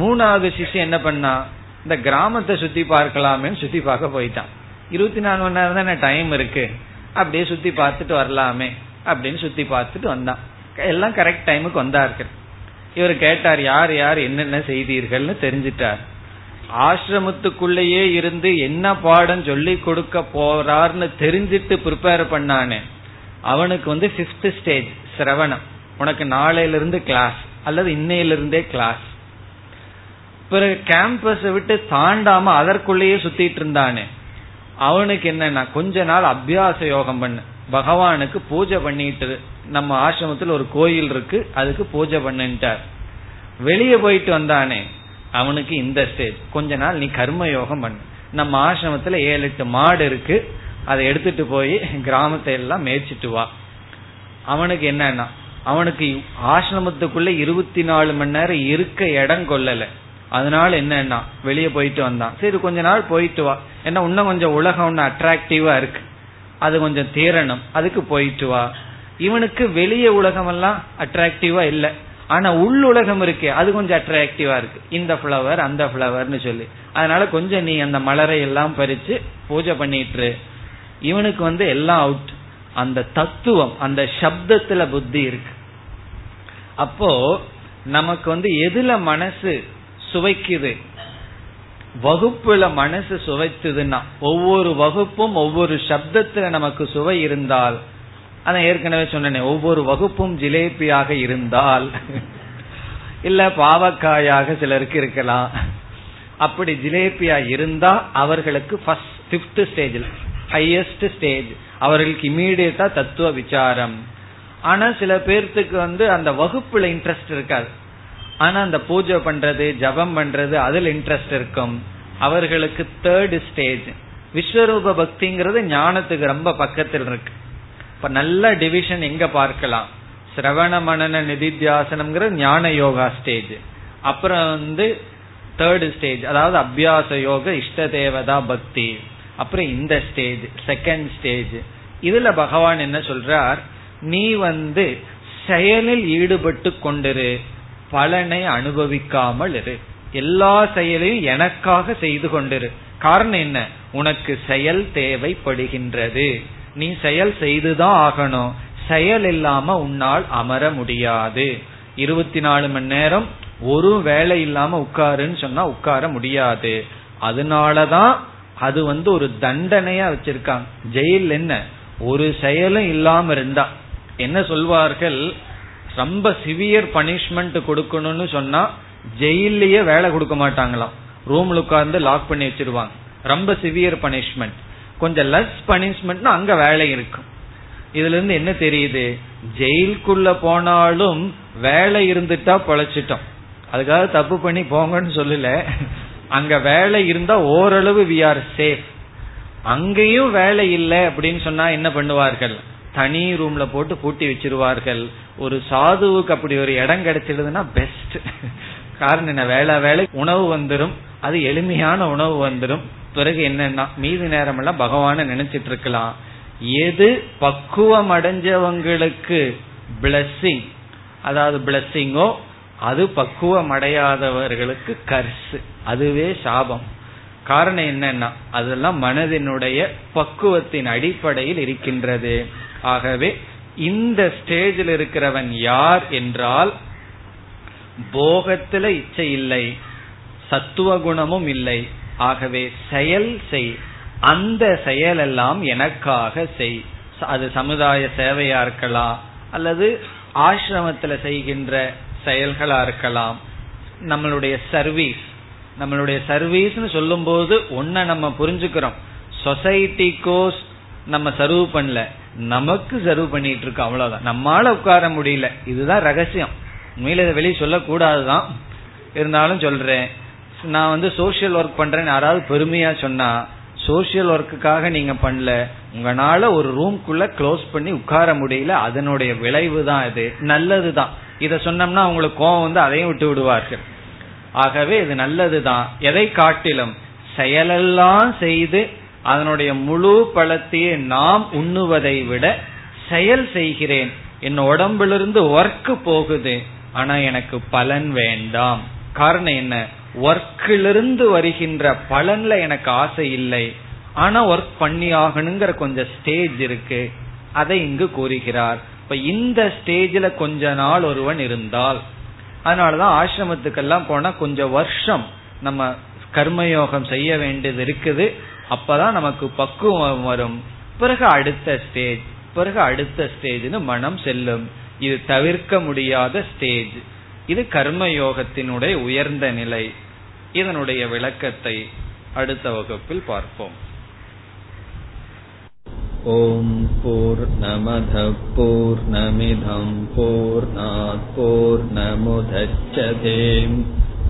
மூணாவது சிஷ்யம் என்ன பண்ணா? இந்த கிராமத்தை சுத்தி பார்க்கலாமேன்னு சுத்தி பார்க்க போயிட்டான். இருபத்தி நாலு மணி நேரம் தானே டைம் இருக்கு. அப்படியே சுத்தி பார்த்துட்டு வரலாமே அப்படின்னு சுத்தி பார்த்துட்டு வந்தான். எல்லாம் கரெக்ட் டைமுக்கு வந்தார்கள். இவர் கேட்டார் யார் யார் என்னென்ன செய்தீர்கள்னு தெரிஞ்சிட்டார். ஆசிரமத்துக்குள்ளேயே இருந்து என்ன பாடம் சொல்லி கொடுக்க போறார்னு தெரிஞ்சிட்டு ப்ரிப்பேர் பண்ணானே. அவனுக்கு வந்து பிப்த் ஸ்டேஜ் சிரவணம். உனக்கு நாளையில இருந்து கிளாஸ் அல்லது இன்னையிலிருந்தே கிளாஸ் பிறகு கேம்பஸ் விட்டு தாண்டாம அதற்குள்ளேயே சுத்திட்டு இருந்தானே. அவனுக்கு என்னன்னா கொஞ்ச நாள் அபியாச யோகம் பண்ணு. பகவானுக்கு பூஜை பண்ணிட்டு நம்ம ஆசிரமத்தில் ஒரு கோயில் இருக்கு அதுக்கு பூஜை பண்ணிட்டார் வெளியே போயிட்டு வந்தானே அவனுக்கு இந்த ஸ்டேஜ் கொஞ்ச நாள் நீ கர்ம யோகம் பண்ணு. நம்ம ஆசிரமத்துல ஏழு எட்டு மாடு இருக்கு அதை எடுத்துட்டு போய் கிராமத்தை எல்லாம் மேய்ச்சிட்டு வா. அவனுக்கு என்னன்னா அவனுக்கு ஆசிரமத்துக்குள்ள இருபத்தி நாலு மணி நேரம் இருக்க இடம் கொள்ளலை அதனால என்னன்னா வெளியே போயிட்டு வந்தான். சரி கொஞ்ச நாள் போயிட்டு வா. ஏன்னா இன்னும் கொஞ்சம் உலகம் ஒன்னு அட்ராக்டிவா இருக்கு. அது கொஞ்சம் தீரணும் அதுக்கு போயிட்டு வா. இவனுக்கு வெளியே உலகம் எல்லாம் அட்ராக்டிவா இல்லை. ஆனா உலகம் இருக்கே அது கொஞ்சம் அட்ராக்டிவா இருக்கு. இந்த பிளவர் அந்த பிளவர்னு சொல்லி. அதனால கொஞ்சம் நீ அந்த மலரை எல்லாம் பறிச்சு பூஜை பண்ணிட்டு இவனுக்கு வந்து எல்லாம் அவுட் அந்த தத்துவம் அந்த சப்தத்துல புத்தி இருக்கு. அப்போ நமக்கு வந்து எதுல மனசு சுவைக்குது. வகுப்புல மனசு சுவைத்ததுன்னா ஒவ்வொரு வகுப்பும் ஒவ்வொரு சப்தத்துல நமக்கு சுவை இருந்தால் அதான் ஏற்கனவே சொன்னேன் ஒவ்வொரு வகுப்பும் ஜிலேபியாக இருந்தால் இல்ல பாவக்காயாக சிலருக்கு இருக்கலாம். அப்படி ஜிலேபியா இருந்தா அவர்களுக்கு ஃபர்ஸ்ட் பிப்த் ஸ்டேஜில் ஹையஸ்ட் ஸ்டேஜ் அவர்களுக்கு இமீடியட்டா தத்துவ விசாரம். ஆனா சில பேர்த்துக்கு வந்து அந்த வகுப்புல இன்ட்ரெஸ்ட் இருக்காது. ஆனா அந்த பூஜை பண்றது ஜபம் பண்றது அதுல இன்ட்ரெஸ்ட் இருக்கும். அவர்களுக்கு தேர்ட் ஸ்டேஜ் விஸ்வரூப பக்திங்கிறது ஞானத்துக்கு ரொம்ப பக்கத்தில் இருக்கு. இப்ப நல்ல டிவிஷன் எங்க பார்க்கலாம்? சிரவண மனன நிதித்தியாசனம்ங்கிற ஞான யோகா ஸ்டேஜ் அப்புறம் வந்து தேர்டு ஸ்டேஜ் அதாவது அபியாச யோக இஷ்ட தேவதா பக்தி. அப்புறம் இந்த ஸ்டேஜ் செகண்ட் ஸ்டேஜ் இதுல பகவான் என்ன சொல்றார்? நீ வந்து செயலில் ஈடுபட்டு கொண்டிரு. பலனை அனுபவிக்காமல் இரு. எல்லா செயலையும் எனக்காக செய்து கொண்டிரு. காரணம் என்ன? உனக்கு செயல் தேவைப்படுகின்றது. நீ செயல் செய்துதான் ஆகணும். செயல் இல்லாம உன்னால் அமர முடியாது. இருபத்தி நாலு மணி நேரம் ஒரு வேலை இல்லாம உட்காருன்னு சொன்னா உட்கார முடியாது. அதனாலதான் அது வந்து ஒரு தண்டனையா வச்சிருக்காங்க. ஜெயில் என்ன? ஒரு செயலும் இல்லாம இருந்தா. என்ன சொல்வார்கள்? ரொம்ப சிவியர் பனிஷ்மெண்ட் கொடுக்கணும்னு சொன்னா ஜெயிலேயே வேலை கொடுக்க மாட்டாங்களாம். ரூம்ல உட்கார்ந்து லாக் பண்ணி வச்சிருவாங்க. ரொம்ப சிவியர் பனிஷ்மெண்ட் கொஞ்சம் லெஸ் பனிஷ்மெண்ட்னா அங்க வேலை இருக்கும். இதுல இருந்து என்ன தெரியுது? ஜெயிலுக்குள்ள போனாலும் வேலை இருந்துட்டா பொழைச்சிட்டோம். அதுக்காக தப்பு பண்ணி போங்கன்னு சொல்லல. அங்க வேலை இருந்தா ஓரளவு வி ஆர் சேஃப் அங்கேயும் வேலை இல்லை அப்படின்னு சொன்னா என்ன பண்ணுவார்கள்? தனி ரூம்ல போட்டு பூட்டி வச்சிருவார்கள். ஒரு சாதுவுக்கு அப்படி ஒரு இடம் கிடைச்சிடுதுன்னா பெஸ்ட் காரணம் என்ன? வேலை வேலை உணவு வந்துடும் அது எளிமையான உணவு வந்துடும் பிறகு என்னன்னா மீதி நேரம் எல்லாம் பகவான நினைச்சிட்டு இருக்கலாம். எது பக்குவம் அடைஞ்சவங்களுக்கு பிளஸ்ஸிங் அதாவது பிளஸ்ஸிங்கோ அது பக்குவம் அடையாதவர்களுக்கு கர்சு அதுவே சாபம். காரணம் என்னன்னா அதெல்லாம் மனதினுடைய பக்குவத்தின் அடிப்படையில் இருக்கின்றது. ஆகவே இந்த ஸ்டேஜில் இருக்கிறவன் யார் என்றால் போகத்துல இச்சை இல்லை சத்துவ குணமும் இல்லை. ஆகவே செயல் செய். அந்த செயலெல்லாம் எனக்காக செய். அது சமுதாய சேவையா இருக்கலாம் அல்லது ஆசிரமத்தில் செய்கின்ற செயல்களா இருக்கலாம். நம்மளுடைய சர்வீஸ் நம்மளுடைய சர்வீஸ்னு சொல்லும் போது ஒன்ன நம்ம புரிஞ்சுக்கிறோம். சொசைட்டிக்கோ நம்ம சர்வ் பண்ணல. நமக்கு சர்வ் பண்ணிட்டு இருக்கோம் அவ்வளவுதான். நம்மால உட்கார முடியல. இதுதான் ரகசியம். உண்மையில இதை வெளியே சொல்லக்கூடாதுதான். இருந்தாலும் சொல்றேன். நான் வந்து சோசியல் ஒர்க் பண்றேன்னு யாராவது பெருமையா சொன்னா சோசியல் ஒர்க்குக்காக நீங்க பண்ணல. உங்களால ஒரு ரூம்குள்ள க்ளோஸ் பண்ணி உட்கார முடியல. அதனுடைய விளைவு தான் இது. நல்லதுதான். இத சொன்னோம்னா உங்களுக்கு கோபம் வந்து அதையும் விட்டு விடுவார்கள். ஆகவே இது நல்லதுதான். எதை காட்டிலும் செயலெல்லாம் செய்து அதனுடைய முழு பழத்தையே நாம் உண்ணுவதை விட செயல் செய்கிறேன். என் உடம்பிலிருந்து ஒர்க் போகுது. ஆனா எனக்கு பலன் வேண்டாம். காரணம் என்ன? ஒர்க்கிலிருந்து வருகின்ற பலன்ல எனக்கு ஆசை இல்லை. ஆனா ஒர்க் பண்ணி ஆகணுங்கிற கொஞ்சம் ஸ்டேஜ் இருக்கு. அதை இங்கு கூறுகிறார். இப்ப இந்த ஸ்டேஜ்ல கொஞ்ச நாள் ஒருவன் இருந்தால் அதனாலதான் ஆசிரமத்துக்கெல்லாம் போனா கொஞ்சம் வருஷம் நம்ம கர்மயோகம் செய்ய வேண்டியது இருக்குது. அப்பதான் நமக்கு பக்குவம் வரும் பிறகு அடுத்த ஸ்டேஜ் பிறகு அடுத்த ஸ்டேஜ்னு மனம் செல்லும் இது தவிர்க்க முடியாத ஸ்டேஜ் இது கர்மயோகத்தினுடைய உயர்ந்த நிலை இதனுடைய விளக்கத்தை அடுத்த வகுப்பில் பார்ப்போம்
ॐ पूर्णमधपूर्णमिधं पूर्णात्पूर्णमुदच्छते